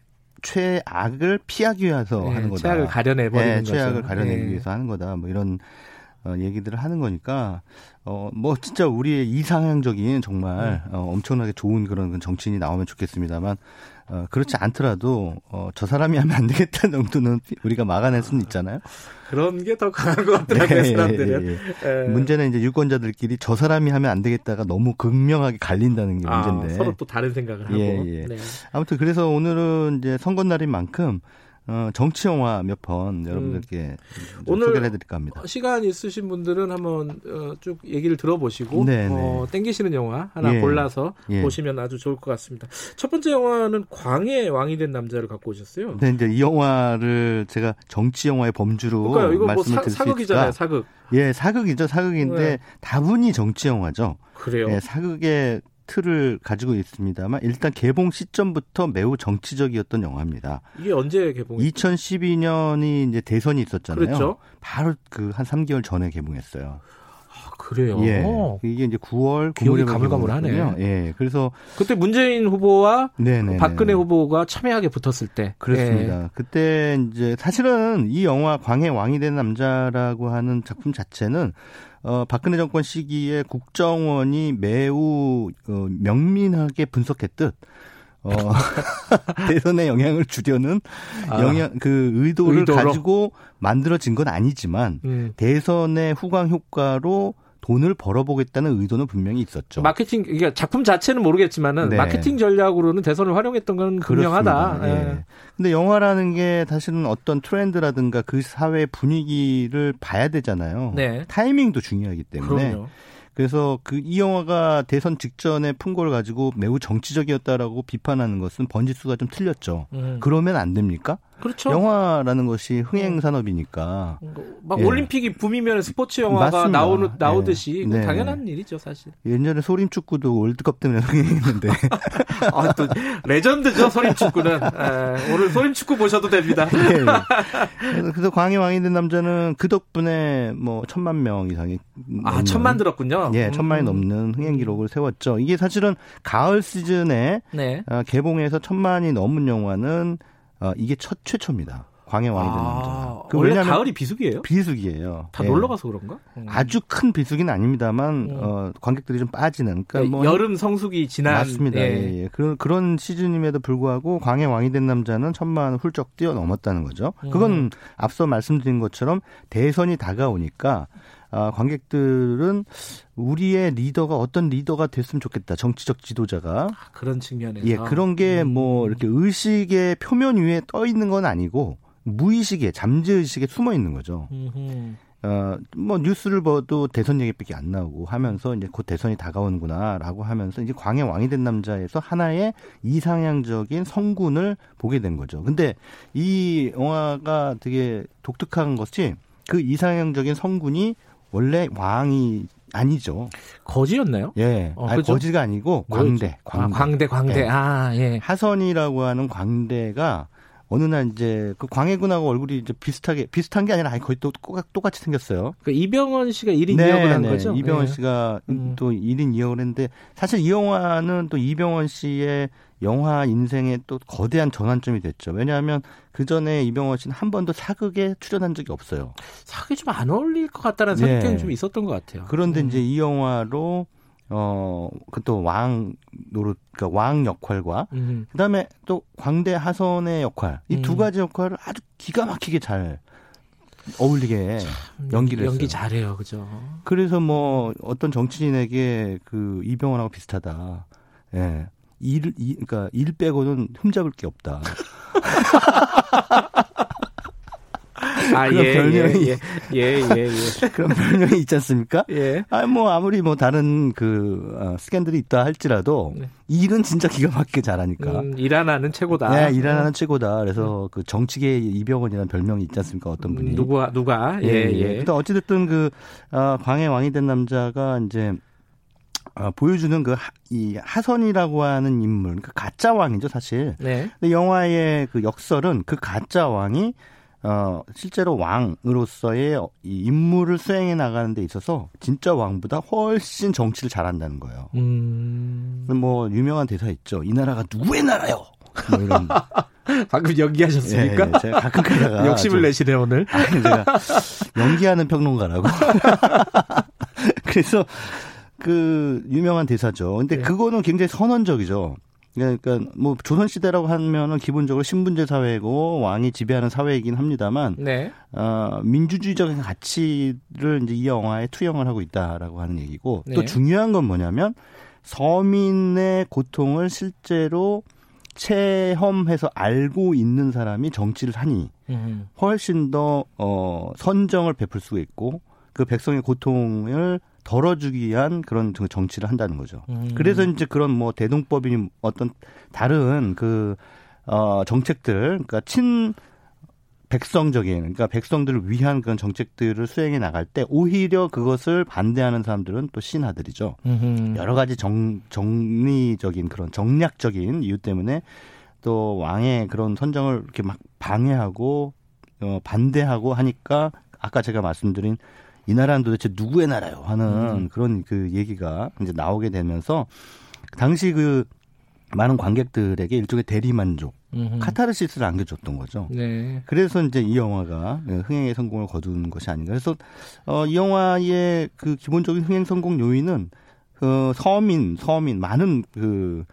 최악을 피하기 위해서 네, 하는 거다. 최악을 가려내 버리는 네, 거죠. 최악을 가려내기 네. 위해서 하는 거다. 뭐 이런 어, 얘기들을 하는 거니까 어뭐 진짜 우리의 이상향적인 정말 음. 어, 엄청나게 좋은 그런 정치인이 나오면 좋겠습니다만 어, 그렇지 않더라도 어, 저 사람이 하면 안 되겠다 <laughs> 정도는 우리가 막아낼 수는 있잖아요. 그런 게 더 강한 것 같더라고요, 네, 사람들은. 예, 예. 예. 문제는 이제 유권자들끼리 저 사람이 하면 안 되겠다가 너무 극명하게 갈린다는 게 아, 문제인데. 서로 또 다른 생각을 하고. 예, 예. 네. 아무튼 그래서 오늘은 이제 선거 날인 만큼 어, 정치 영화 몇 편 여러분들께 좀 음. 오늘 소개를 해드릴까 합니다. 시간 있으신 분들은 한번 어, 쭉 얘기를 들어보시고 네, 어, 땡기시는 영화 하나 예. 골라서 예. 보시면 아주 좋을 것 같습니다. 첫 번째 영화는 광해 왕이 된 남자를 갖고 오셨어요. 근데 이제 이 영화를 제가 정치 영화의 범주로 그러니까 이거 뭐 말씀을 사, 드릴 수 사극이잖아요? 사극. 예, 사극이죠, 사극인데 네. 다분히 정치 영화죠. 그래요. 예, 사극의 틀을 가지고 있습니다만 일단 개봉 시점부터 매우 정치적이었던 영화입니다. 이게 언제 개봉? 2012년이 이제 대선이 있었잖아요. 그렇죠. 바로 그 한 3개월 전에 개봉했어요. 아, 그래요. 예. 이게 이제 9월 기억이 9월에 가물가물하네. 예. 그래서 그때 문재인 후보와 네네. 박근혜 후보가 첨예하게 붙었을 때. 그렇습니다. 예. 그때 이제 사실은 이 영화 광해 왕이 된 남자라고 하는 작품 자체는 어 박근혜 정권 시기에 국정원이 매우 어, 명민하게 분석했듯 어 <laughs> 대선에 영향을 주려는 아. 영향 그 의도를 의도로? 가지고 만들어진 건 아니지만 음. 대선의 후광 효과로 돈을 벌어보겠다는 의도는 분명히 있었죠. 마케팅, 그러니까 작품 자체는 모르겠지만은 네. 마케팅 전략으로는 대선을 활용했던 건 분명하다. 예. 예. 근데 영화라는 게 사실은 어떤 트렌드라든가 그 사회 분위기를 봐야 되잖아요. 네. 타이밍도 중요하기 때문에. 그럼요. 그래서 그 이 영화가 대선 직전에 푼걸 가지고 매우 정치적이었다라고 비판하는 것은 번지수가 좀 틀렸죠. 음. 그러면 안 됩니까? 그렇죠. 영화라는 것이 흥행 산업이니까. 막 예. 올림픽이 붐이면 스포츠 영화가 맞습니다. 나오는 나오듯이 예. 그건 네. 당연한 일이죠, 사실. 옛날에 소림 축구도 월드컵 때문에 <laughs> 흥행했는데 <laughs> 아, 또 레전드죠, 소림 축구는. 예, 오늘 소림 축구 보셔도 됩니다. 예, 예. 그래서- 광해 왕이 된 남자는 그 덕분에 뭐 천만 명 이상이 아, 넘는, 천만 들었군요. 예, 음. 천만이 넘는 흥행 기록을 세웠죠. 이게 사실은 가을 시즌에 네. 아, 개봉해서 천만이 넘은 영화는 어, 이게 첫 최초입니다. 광해 왕이 된 아, 남자. 원래 왜냐하면 가을이 비수기예요? 비수기예요. 다 예. 놀러 가서 그런가? 음. 아주 큰 비수기는 아닙니다만 음. 어, 관객들이 좀 빠지는. 그러니까 그러니까 뭐 여름 성수기 지난 맞습니다. 예. 예, 예. 그런 그런 시즌임에도 불구하고 광해 왕이 된 남자는 천만을 훌쩍 뛰어넘었다는 거죠. 그건 음. 앞서 말씀드린 것처럼 대선이 다가오니까 아, 관객들은 우리의 리더가 어떤 리더가 됐으면 좋겠다. 정치적 지도자가. 아, 그런 측면에서 예, 그런 게뭐 음. 이렇게 의식의 표면 위에 떠 있는 건 아니고 무의식에 잠재 의식에 숨어 있는 거죠. 음흠. 어, 뭐 뉴스를 봐도 대선 얘기밖에 안 나오고 하면서 이제 곧 대선이 다가오는구나라고 하면서 이제 광해 왕이 된 남자에서 하나의 이상향적인 성군을 보게 된 거죠. 근데 이 영화가 되게 독특한 것이 그 이상향적인 성군이 원래 왕이 아니죠. 거지였나요? 예. 어, 아니? 거지가 아니고 뭐였지? 광대. 아, 광대, 광대. 예. 아, 예. 하선이라고 하는 광대가 어느 날 이제 그 광해군하고 얼굴이 이제 비슷하게 비슷한 게 아니라 아예 거의 또 똑같- 똑같이 생겼어요. 그 이병헌 씨가 1인 2역을 한 거죠? 이병헌 예. 씨가 음. 또 1인 2역을 했는데 사실 이 영화는 또 이병헌 씨의 영화 인생에 또 거대한 전환점이 됐죠. 왜냐하면 그 전에 이병헌 씨는 한 번도 사극에 출연한 적이 없어요. 사극이 좀 안 어울릴 것 같다는 네. 선입견이 좀 있었던 것 같아요. 그런데 음. 이제 이 영화로 어 그 또 왕 노릇 그러니까 왕 역할과 음. 그 다음에 또 광대 하선의 역할 이두 음. 가지 역할을 아주 기가 막히게 잘 어울리게 연기를 연기 했어요. 잘해요, 그죠? 그래서 뭐 어떤 정치인에게 그 이병헌하고 비슷하다. 예. 일, 이, 그러니까 일 빼고는 흠잡을 게 없다. <laughs> 아, 그런 예, 별명이 예, 예, 예, 예. <laughs> 그런 별명이 있지 않습니까? 예. 아, 뭐 아무리 뭐 다른 그 어, 스캔들이 있다 할지라도 일은 진짜 기가 막히게 잘하니까. 음, 일 하나는 최고다. 네, 일 하나는 최고다. 그래서 그 정치계의 이병헌이라는 별명이 있지 않습니까? 어떤 분이. 음, 누가 누가 예, 예. 근데 어찌됐든 그 어, 광해 왕이 된 남자가 이제 어, 보여주는 그 이 하선이라고 하는 인물, 그 가짜 왕이죠 사실. 네. 근데 영화의 그 역설은 그 가짜 왕이 어 실제로 왕으로서의 이 임무를 수행해 나가는 데 있어서 진짜 왕보다 훨씬 정치를 잘한다는 거예요. 음. 뭐 유명한 대사 있죠. 이 나라가 누구의 나라요? 뭐 이런. <laughs> 방금 연기하셨습니까? 예, 예, 제가 가끔 그러다가 <laughs> 욕심을 좀- 내시네 오늘. 아니, 제가 연기하는 평론가라고. <laughs> 그래서 그 유명한 대사죠. 근데 네. 그거는 굉장히 선언적이죠. 그러니까 뭐 조선 시대라고 하면은 기본적으로 신분제 사회고 왕이 지배하는 사회이긴 합니다만 네. 어, 민주주의적인 가치를 이제 이 영화에 투영을 하고 있다라고 하는 얘기고 또 네. 중요한 건 뭐냐면 서민의 고통을 실제로 체험해서 알고 있는 사람이 정치를 하니 음. 훨씬 더 어, 선정을 베풀 수가 있고 그 백성의 고통을 덜어주기 위한 그런 그 정치를 한다는 거죠. 음. 그래서 이제 그런 뭐 대동법이니 어떤 다른 그 어, 정책들, 그러니까 친 백성적인, 그러니까 백성들을 위한 그런 정책들을 수행해 나갈 때 오히려 그것을 반대하는 사람들은 또 신하들이죠. 음흠. 여러 가지 정, 정리적인 그런 정략적인 이유 때문에 또 왕의 그런 선정을 이렇게 막 방해하고 어, 반대하고 하니까 아까 제가 말씀드린 이 나라는 도대체 누구의 나라요 하는 음. 그런 그 얘기가 이제 나오게 되면서 당시 그 많은 관객들에게 일종의 대리만족, 음흠. 카타르시스를 안겨줬던 거죠. 네. 그래서 이제 이 영화가 흥행의 성공을 거둔 것이 아닌가. 그래서 어, 이 영화의 그 기본적인 흥행 성공 요인은 그 서민, 서민 많은 그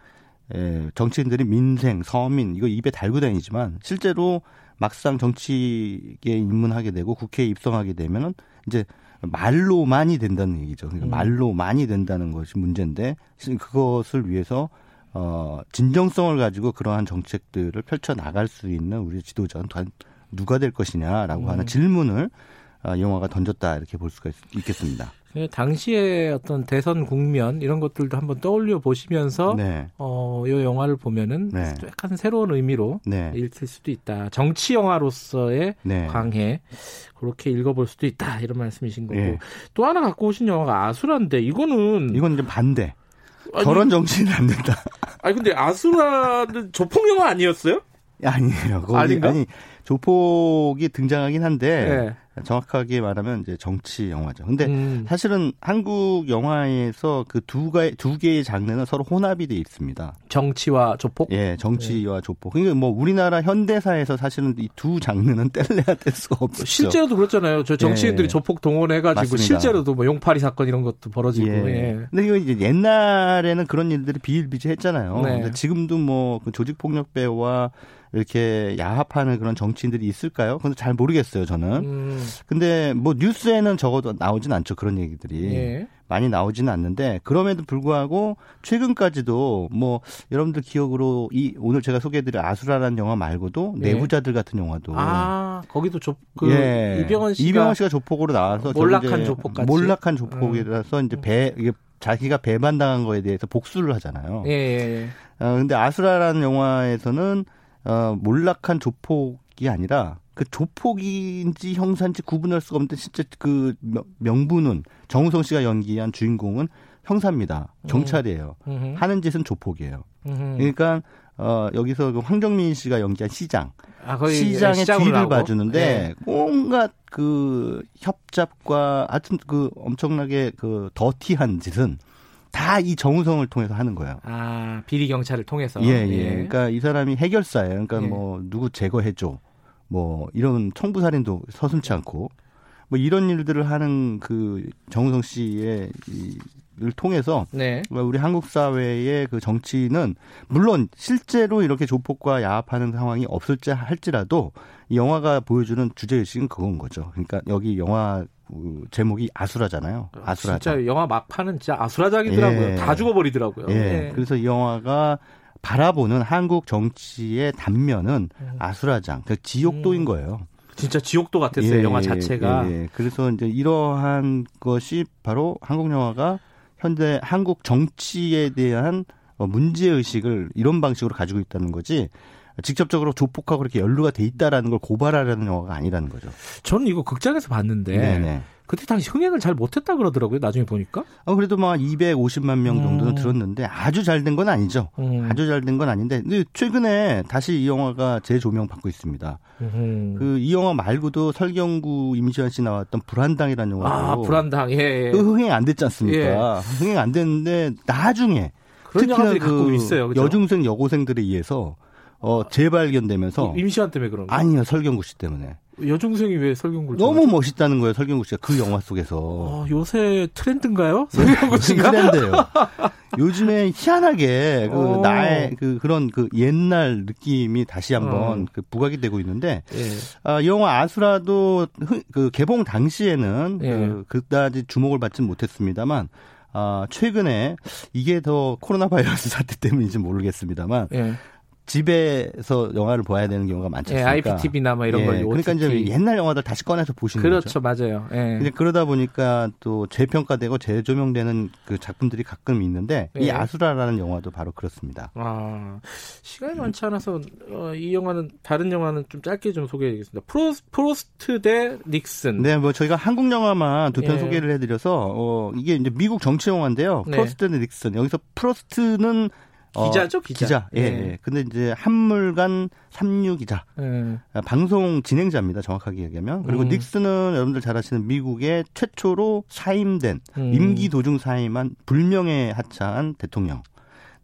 에, 정치인들이 민생, 서민 이거 입에 달고 다니지만 실제로 막상 정치에 입문하게 되고 국회에 입성하게 되면은 이제 말로만이 된다는 얘기죠. 그러니까 음. 말로 많이 된다는 것이 문제인데 실- 그것을 위해서 어 진정성을 가지고 그러한 정책들을 펼쳐 나갈 수 있는 우리 지도자는 단 누가 될 것이냐라고 음. 하는 질문을 어, 영화가 던졌다 이렇게 볼 수가 있, 겠습니다 그 당시의 어떤 대선 국면 이런 것들도 한번 떠올려 보시면서 네. 어, 이 영화를 보면은 네. 약간 새로운 의미로 네. 읽힐 수도 있다. 정치 영화로서의 네. 광해 그렇게 읽어볼 수도 있다 이런 말씀이신 거고 예. 또 하나 갖고 오신 영화가 아수라인데 이거는 이건 이제 반대. 아니, 저런 정치는 안 된다. <laughs> 아니 근데 아수라는 조폭 영화 아니었어요? 아니에요. 거기, 아닌가? 아니 조폭이 등장하긴 한데 네. 정확하게 말하면 이제 정치 영화죠. 근데 음. 사실은 한국 영화에서 그두 가지 두 개의 장르는 서로 혼합이 돼 있습니다. 정치와 조폭. 예, 정치와 조폭. 그러니까 뭐 우리나라 현대사에서 사실은 이 두 장르는 <laughs> 뗄래야 뗄 수가 없죠. 실제로도 그렇잖아요. 저 정치인들이 예. 조폭 동원해가지고 맞습니다. 실제로도 뭐 용파리 사건 이런 것도 벌어지고. 예. 예. 근데 이거 이제 옛날에는 그런 일들이 비일비재했잖아요. 네. 근데 지금도 뭐 그 조직폭력배와 이렇게 야합하는 그런 정치인들이 있을까요? 그건 잘 모르겠어요, 저는. 음, 근데 뭐 뉴스에는 적어도 나오진 않죠, 그런 얘기들이. 예. 많이 나오지는 않는데 그럼에도 불구하고 최근까지도 뭐 여러분들 기억으로 이 오늘 제가 소개해드린 아수라라는 영화 말고도 네. 내부자들 같은 영화도 아 거기도 조, 그 예. 이병헌 씨가 이병헌 씨가 조폭으로 나와서 몰락한? 음. 몰락한 조폭이라서 이제 배 이게 자기가 배반당한 거에 대해서 복수를 하잖아요. 예, 예. 어, 근데 아수라라는 영화에서는 어, 몰락한 조폭이 아니라 그 조폭인지 형사인지 구분할 수가 없는데 진짜 그 명- 명분은 정우성 씨가 연기한 주인공은 형사입니다. 경찰이에요. 음흠. 하는 짓은 조폭이에요. 음흠. 그러니까 어, 여기서 그 황정민 씨가 연기한 시장 아, 거의 시장의 뒤를 나오고. 봐주는데 예. 온갖 그 협잡과 하여튼 그 엄청나게 그 더티한 짓은 다이 정우성을 통해서 하는 거예요. 아 비리 경찰을 통해서. 예, 예. 그러니까 이 사람이 해결사예요. 그러니까 예. 뭐 누구 제거해줘. 뭐 이런 청부살인도 서슴치 않고 뭐 이런 일들을 하는 그 정우성 씨의 이를 통해서 네. 우리 한국 사회의 그 정치는 물론 실제로 이렇게 조폭과 야합하는 상황이 없을지 할지라도 이 영화가 보여주는 주제 의식은 그건 거죠. 그러니까 여기 영화 그 제목이 아수라잖아요. 아수라장. 진짜 영화 막판은 진짜 아수라장이더라고요. 예. 다 죽어버리더라고요. 예. 예. 그래서 이 영화가 바라보는 한국 정치의 단면은 아수라장, 그 지옥도인 음. 거예요. 진짜 지옥도 같았어요. 예, 영화 예, 자체가. 예, 예. 그래서 이제 이러한 것이 바로 한국 영화가 현재 한국 정치에 대한 어, 문제 의식을 이런 방식으로 가지고 있다는 거지. 직접적으로 조폭하고 그렇게 연루가 돼 있다라는 걸 고발하려는 영화가 아니라는 거죠. 저는 이거 극장에서 봤는데 네네. 그때 당시 흥행을 잘 못했다 그러더라고요. 나중에 보니까. 어, 그래도 막 250만 명 정도는 음. 들었는데 아주 잘 된 건 아니죠. 음. 아주 잘 된 건 아닌데 근데 최근에 다시 이 영화가 재조명 받고 있습니다. 음. 그이 영화 말고도 설경구 임시완 씨 나왔던 불안당이라는 영화도 아 불안당 예. 예. 그 흥행 안 됐지 않습니까? 흥행 안 됐는데 나중에 특히나 그 있어요. 그죠? 여중생 여고생들에 의해서 어 재발견되면서 임시완 때문에 그런 거. 아니요 설경구 씨 때문에 여중생이 왜 설경구를 너무 멋있다는 거예요 설경구 씨가 그 영화 속에서 어, 요새 트렌드인가요? 설경구 씨가? 트렌드예요. 요즘에 희한하게 그 어. 나의 그 그런 그 옛날 느낌이 다시 한번 어. 그 부각이 되고 있는데 예. 아, 이 영화 아수라도 흐- 그 개봉 당시에는 예. 그 그다지 주목을 받지는 못했습니다만 아, 최근에 이게 더 코로나 바이러스 사태 때문인지 모르겠습니다만 예. 집에서 영화를 봐야 되는 경우가 많지 예, 않습니까? IPTV나 뭐 이런 예, 걸 그러니까 이제. 옛날 영화들 다시 꺼내서 보시는 그렇죠, 거죠. 맞아요. 예. 근데 그러다 보니까 또 재평가되고 재조명되는 그 작품들이 가끔 있는데 이 예. 아수라라는 영화도 바로 그렇습니다. 아, 시간이 많지 않아서 어, 이 영화는 다른 영화는 좀 짧게 좀 소개해드리겠습니다. 프로, 프로스트 대 닉슨. 네, 뭐 저희가 한국 영화만 두편 예. 소개를 해드려서 어 이게 이제 미국 정치 영화인데요. 네. 프로스트 대 닉슨 여기서 프로스트는 어, 기자죠, 기자. 예, 예. 예. 근데 이제 한물간 삼류 기자. 예. 아, 방송 진행자입니다. 정확하게 얘기하면. 그리고 음. 닉슨은 여러분들 잘 아시는 미국의 최초로 사임된 음. 임기 도중 사임한 불명예 하차한 대통령.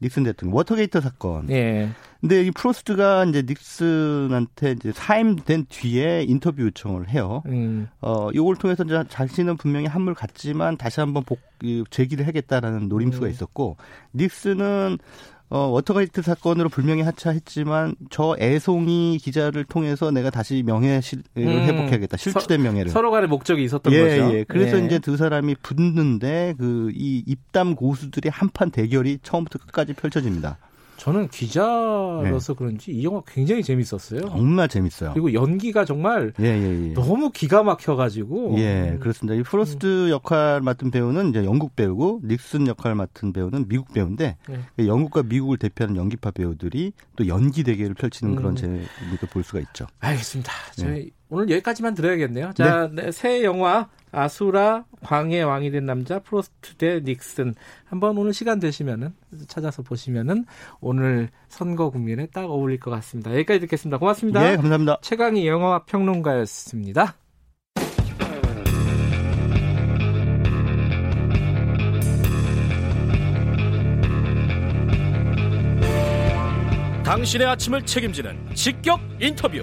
닉슨 대통령. 워터게이트 사건. 예. 근데 이 프로스트가 이제 닉슨한테 이제 사임된 뒤에 인터뷰 요청을 해요. 음. 어, 요걸 통해서 이제 자신은 분명히 한물 갔지만 다시 한번 복, 이, 재기를 하겠다라는 노림수가 음. 있었고, 닉슨은 어, 워터게이트 사건으로 불명예 하차했지만 저 애송이 기자를 통해서 내가 다시 명예를 음. 회복해야겠다. 실추된 명예를. 서로 간에 목적이 있었던 예, 거죠. 예. 그래서 예. 이제 두 사람이 붙는데 그 이 입담 고수들의 한판 대결이 처음부터 끝까지 펼쳐집니다. 저는 기자로서 그런지 이 영화 굉장히 재밌었어요. 정말 재밌어요. 그리고 연기가 정말 예, 예, 예. 너무 기가 막혀가지고. 예, 그렇습니다. 이 프로스트 역할 맡은 배우는 이제 영국 배우고 닉슨 역할 맡은 배우는 미국 배우인데 예. 영국과 미국을 대표하는 연기파 배우들이 또 연기 대결을 펼치는 음. 그런 재미도 볼 수가 있죠. 알겠습니다. 네. 저희 오늘 여기까지만 들어야겠네요. 자, 네, 새 영화 아수라 광의 왕이 된 남자 프로스트 대 닉슨 한번 오늘 시간 되시면은 찾아서 보시면은 오늘 선거 국면에 딱 어울릴 것 같습니다. 여기까지 듣겠습니다. 고맙습니다. 예, 감사합니다. 최강희 영화 평론가였습니다. 당신의 아침을 책임지는 직격 인터뷰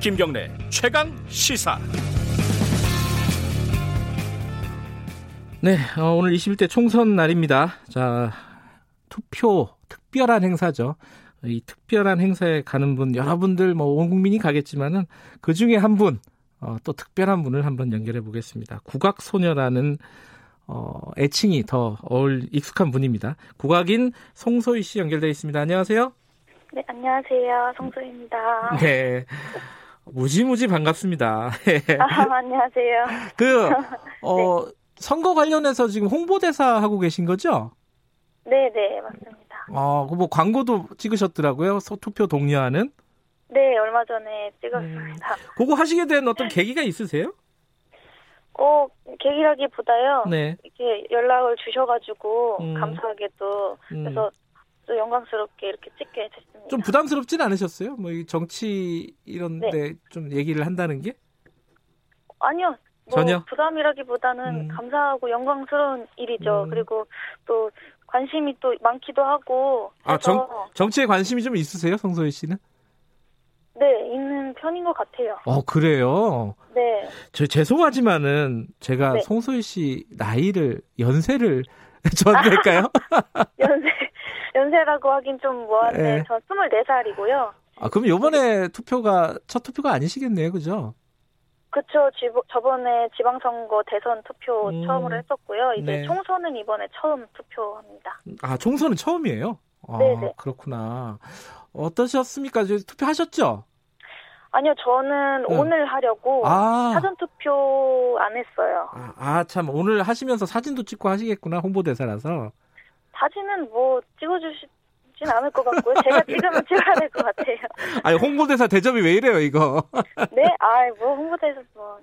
김경래 최강 시사 네, 어, 오늘 21대 총선 날입니다. 자, 투표 특별한 행사죠. 이 특별한 행사에 가는 분 여러분들 뭐 온 국민이 가겠지만은 그 중에 한 분, 어, 또 특별한 분을 한번 연결해 보겠습니다. 국악 소녀라는 어, 애칭이 더 어울 익숙한 분입니다. 국악인 송소희 씨 연결돼 있습니다. 안녕하세요. 네, 안녕하세요. 송소희입니다. 네. 무지무지 반갑습니다. <laughs> 아, 안녕하세요. 그, <laughs> 어, 선거 관련해서 지금 홍보대사 하고 계신 거죠? 네, 네, 맞습니다. 어, 그뭐 광고도 찍으셨더라고요. 서- 투표 독려하는. 네, 얼마 전에 찍었습니다. 그거 하시게 된 어떤 계기가 있으세요? 어, 계기라기보다요. 네. 이렇게 연락을 주셔가지고 음. 감사하게도 음. 그래서 또 영광스럽게 이렇게 찍게 됐습니다. 좀 부담스럽진 않으셨어요? 뭐, 이 정치 이런데 네. 좀 얘기를 한다는 게? 아니요. 뭐 전혀? 부담이라기보다는 음. 감사하고 영광스러운 일이죠. 음. 그리고 또 관심이 또 많기도 하고 아, 정, 정치에 관심이 좀 있으세요, 성소희 씨는? 네, 있는 편인 것 같아요. 어, 그래요. 네. 저 죄송하지만은 제가 네. 송소희 씨 나이를, 연세를 <laughs> 저한테 할까요? <laughs> 연세 연세라고 하긴 좀 뭐한데 네. 저 24살이고요. 아, 그럼 요번에 투표가 첫 투표가 아니시겠네요, 그죠? 그쵸. 지, 저번에 지방선거 대선 투표 음. 처음으로 했었고요. 이제 네. 총선은 이번에 처음 투표합니다. 아, 총선은 처음이에요? 아, 네네. 그렇구나. 어떠셨습니까? 투표하셨죠? 아니요, 저는 응. 오늘 하려고 아. 사전 투표 안 했어요. 아, 아, 참 오늘 하시면서 사진도 찍고 하시겠구나 홍보대사라서. 사진은 뭐 찍어주시 진 않을 것 같고요. 제가 찍으면 찍어야 될 것 같아요. <laughs> 아니 홍보대사 대접이 왜 이래요 이거? <laughs> 네, 아이 뭐 홍보대에서 뭐.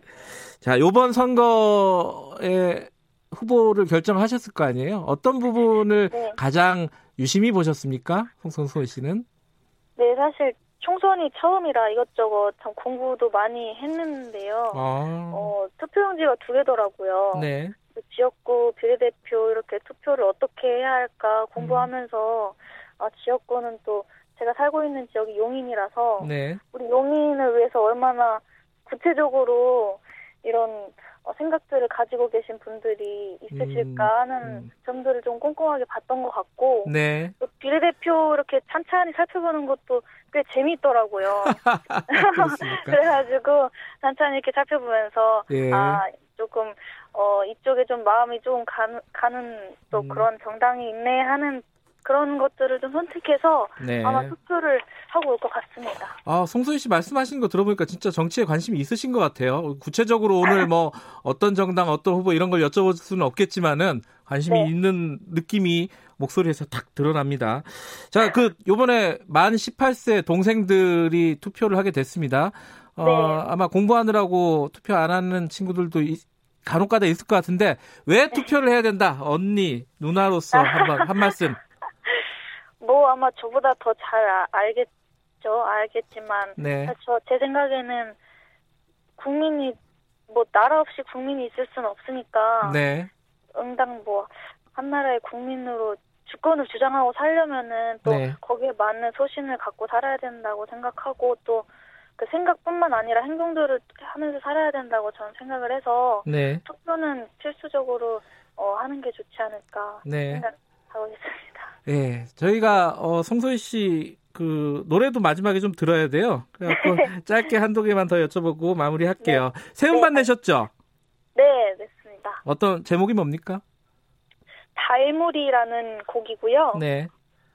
자 요번 선거에 후보를 결정하셨을 거 아니에요? 어떤 부분을 네. 가장 유심히 보셨습니까, 홍성소 씨는? 네, 사실 총선이 처음이라 이것저것 참 공부도 많이 했는데요. 아, 어, 투표용지가 두 개더라고요. 네. 그 지역구 비례대표 이렇게 투표를 어떻게 해야 할까 공부하면서 아, 지역구는 또 제가 살고 있는 지역이 용인이라서 네. 우리 용인을 위해서 얼마나 구체적으로 이런 어, 생각들을 가지고 계신 분들이 있으실까 하는 점들을 좀 꼼꼼하게 봤던 것 같고 네. 또 비례대표 이렇게 찬찬히 살펴보는 것도 꽤 재미있더라고요. <laughs> <laughs> 그래가지고 찬찬히 이렇게 살펴보면서 예. 아 조금 어 이쪽에 좀 마음이 좀 가는, 가는 또 음. 그런 정당이 있네 하는 그런 것들을 좀 선택해서 네. 아마 투표를 하고 올 것 같습니다. 아, 송소희 씨 말씀하신 거 들어보니까 진짜 정치에 관심이 있으신 것 같아요. 구체적으로 오늘 <laughs> 뭐 어떤 정당, 어떤 후보 이런 걸 여쭤볼 수는 없겠지만은 관심이 네. 있는 느낌이 목소리에서 딱 드러납니다. 자, 그 요번에 만 18세 동생들이 투표를 하게 됐습니다. 어, 네. 아마 공부하느라고 투표 안 하는 친구들도 있- 간혹가다 있을 것 같은데 왜 투표를 해야 된다? 언니, 누나로서 한번 한 말씀. <laughs> 뭐 아마 저보다 더 잘 알겠죠. 알겠지만 네. 저제 생각에는 국민이 뭐 나라 없이 국민이 있을 수는 없으니까 네. 응당 뭐 한 나라의 국민으로 주권을 주장하고 살려면은 또 네. 거기에 맞는 소신을 갖고 살아야 된다고 생각하고 또 그 생각뿐만 아니라 행동들을 하면서 살아야 된다고 저는 생각을 해서 네. 투표는 필수적으로 어, 하는 게 좋지 않을까 네. 생각 하고 있습니다. 예, 저희가 어, 송소희 씨 그 노래도 마지막에 좀 들어야 돼요. 그래갖고 <laughs> 짧게 한두 개만 더 여쭤보고 마무리할게요. 새 음반 내셨죠? 네, 냈습니다. 어떤 제목이 뭡니까? 달물이라는 곡이고요. 네,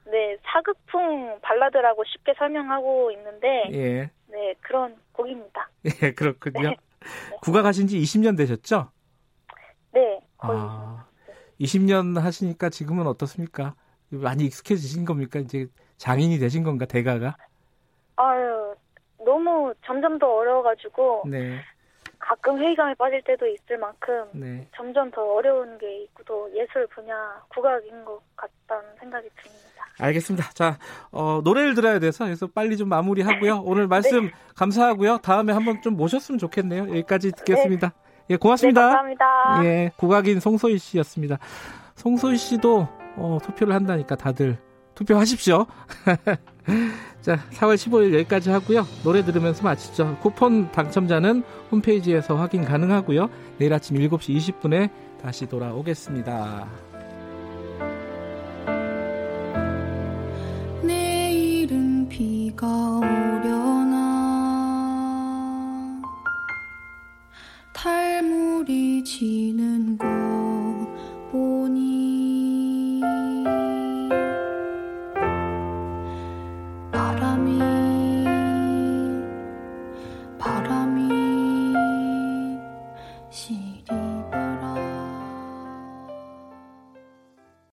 네, 사극풍 발라드라고 쉽게 설명하고 있는데, 예, 네, 그런 곡입니다. <laughs> 예, 그렇군요. 국악하신 지 20년 되셨죠? 네, 거의. 아, 20년 하시니까 지금은 어떻습니까? 많이 익숙해지신 겁니까? 이제 장인이 되신 건가, 대가가? 아유, 너무 점점 더 어려워가지고, 네, 가끔 회의감에 빠질 때도 있을 만큼, 네. 점점 더 어려운 게 있고, 또 예술 분야, 국악인 것 같다는 생각이 듭니다. 알겠습니다. 자, 어, 노래를 들어야 돼서 그래서 빨리 좀 마무리하고요. 오늘 <laughs> 말씀 감사하고요. 다음에 한번 좀 모셨으면 좋겠네요. 여기까지 듣겠습니다. 예, 고맙습니다. 네, 감사합니다. 예, 국악인 송소희 씨였습니다. 송소희 씨도 어, 투표를 한다니까 다들 투표하십시오. <laughs> 자, 4월 15일 여기까지 하고요. 노래 들으면서 마치죠. 쿠폰 당첨자는 홈페이지에서 확인 가능하고요. 내일 아침 7시 20분에 다시 돌아오겠습니다. 소리 지는 곳.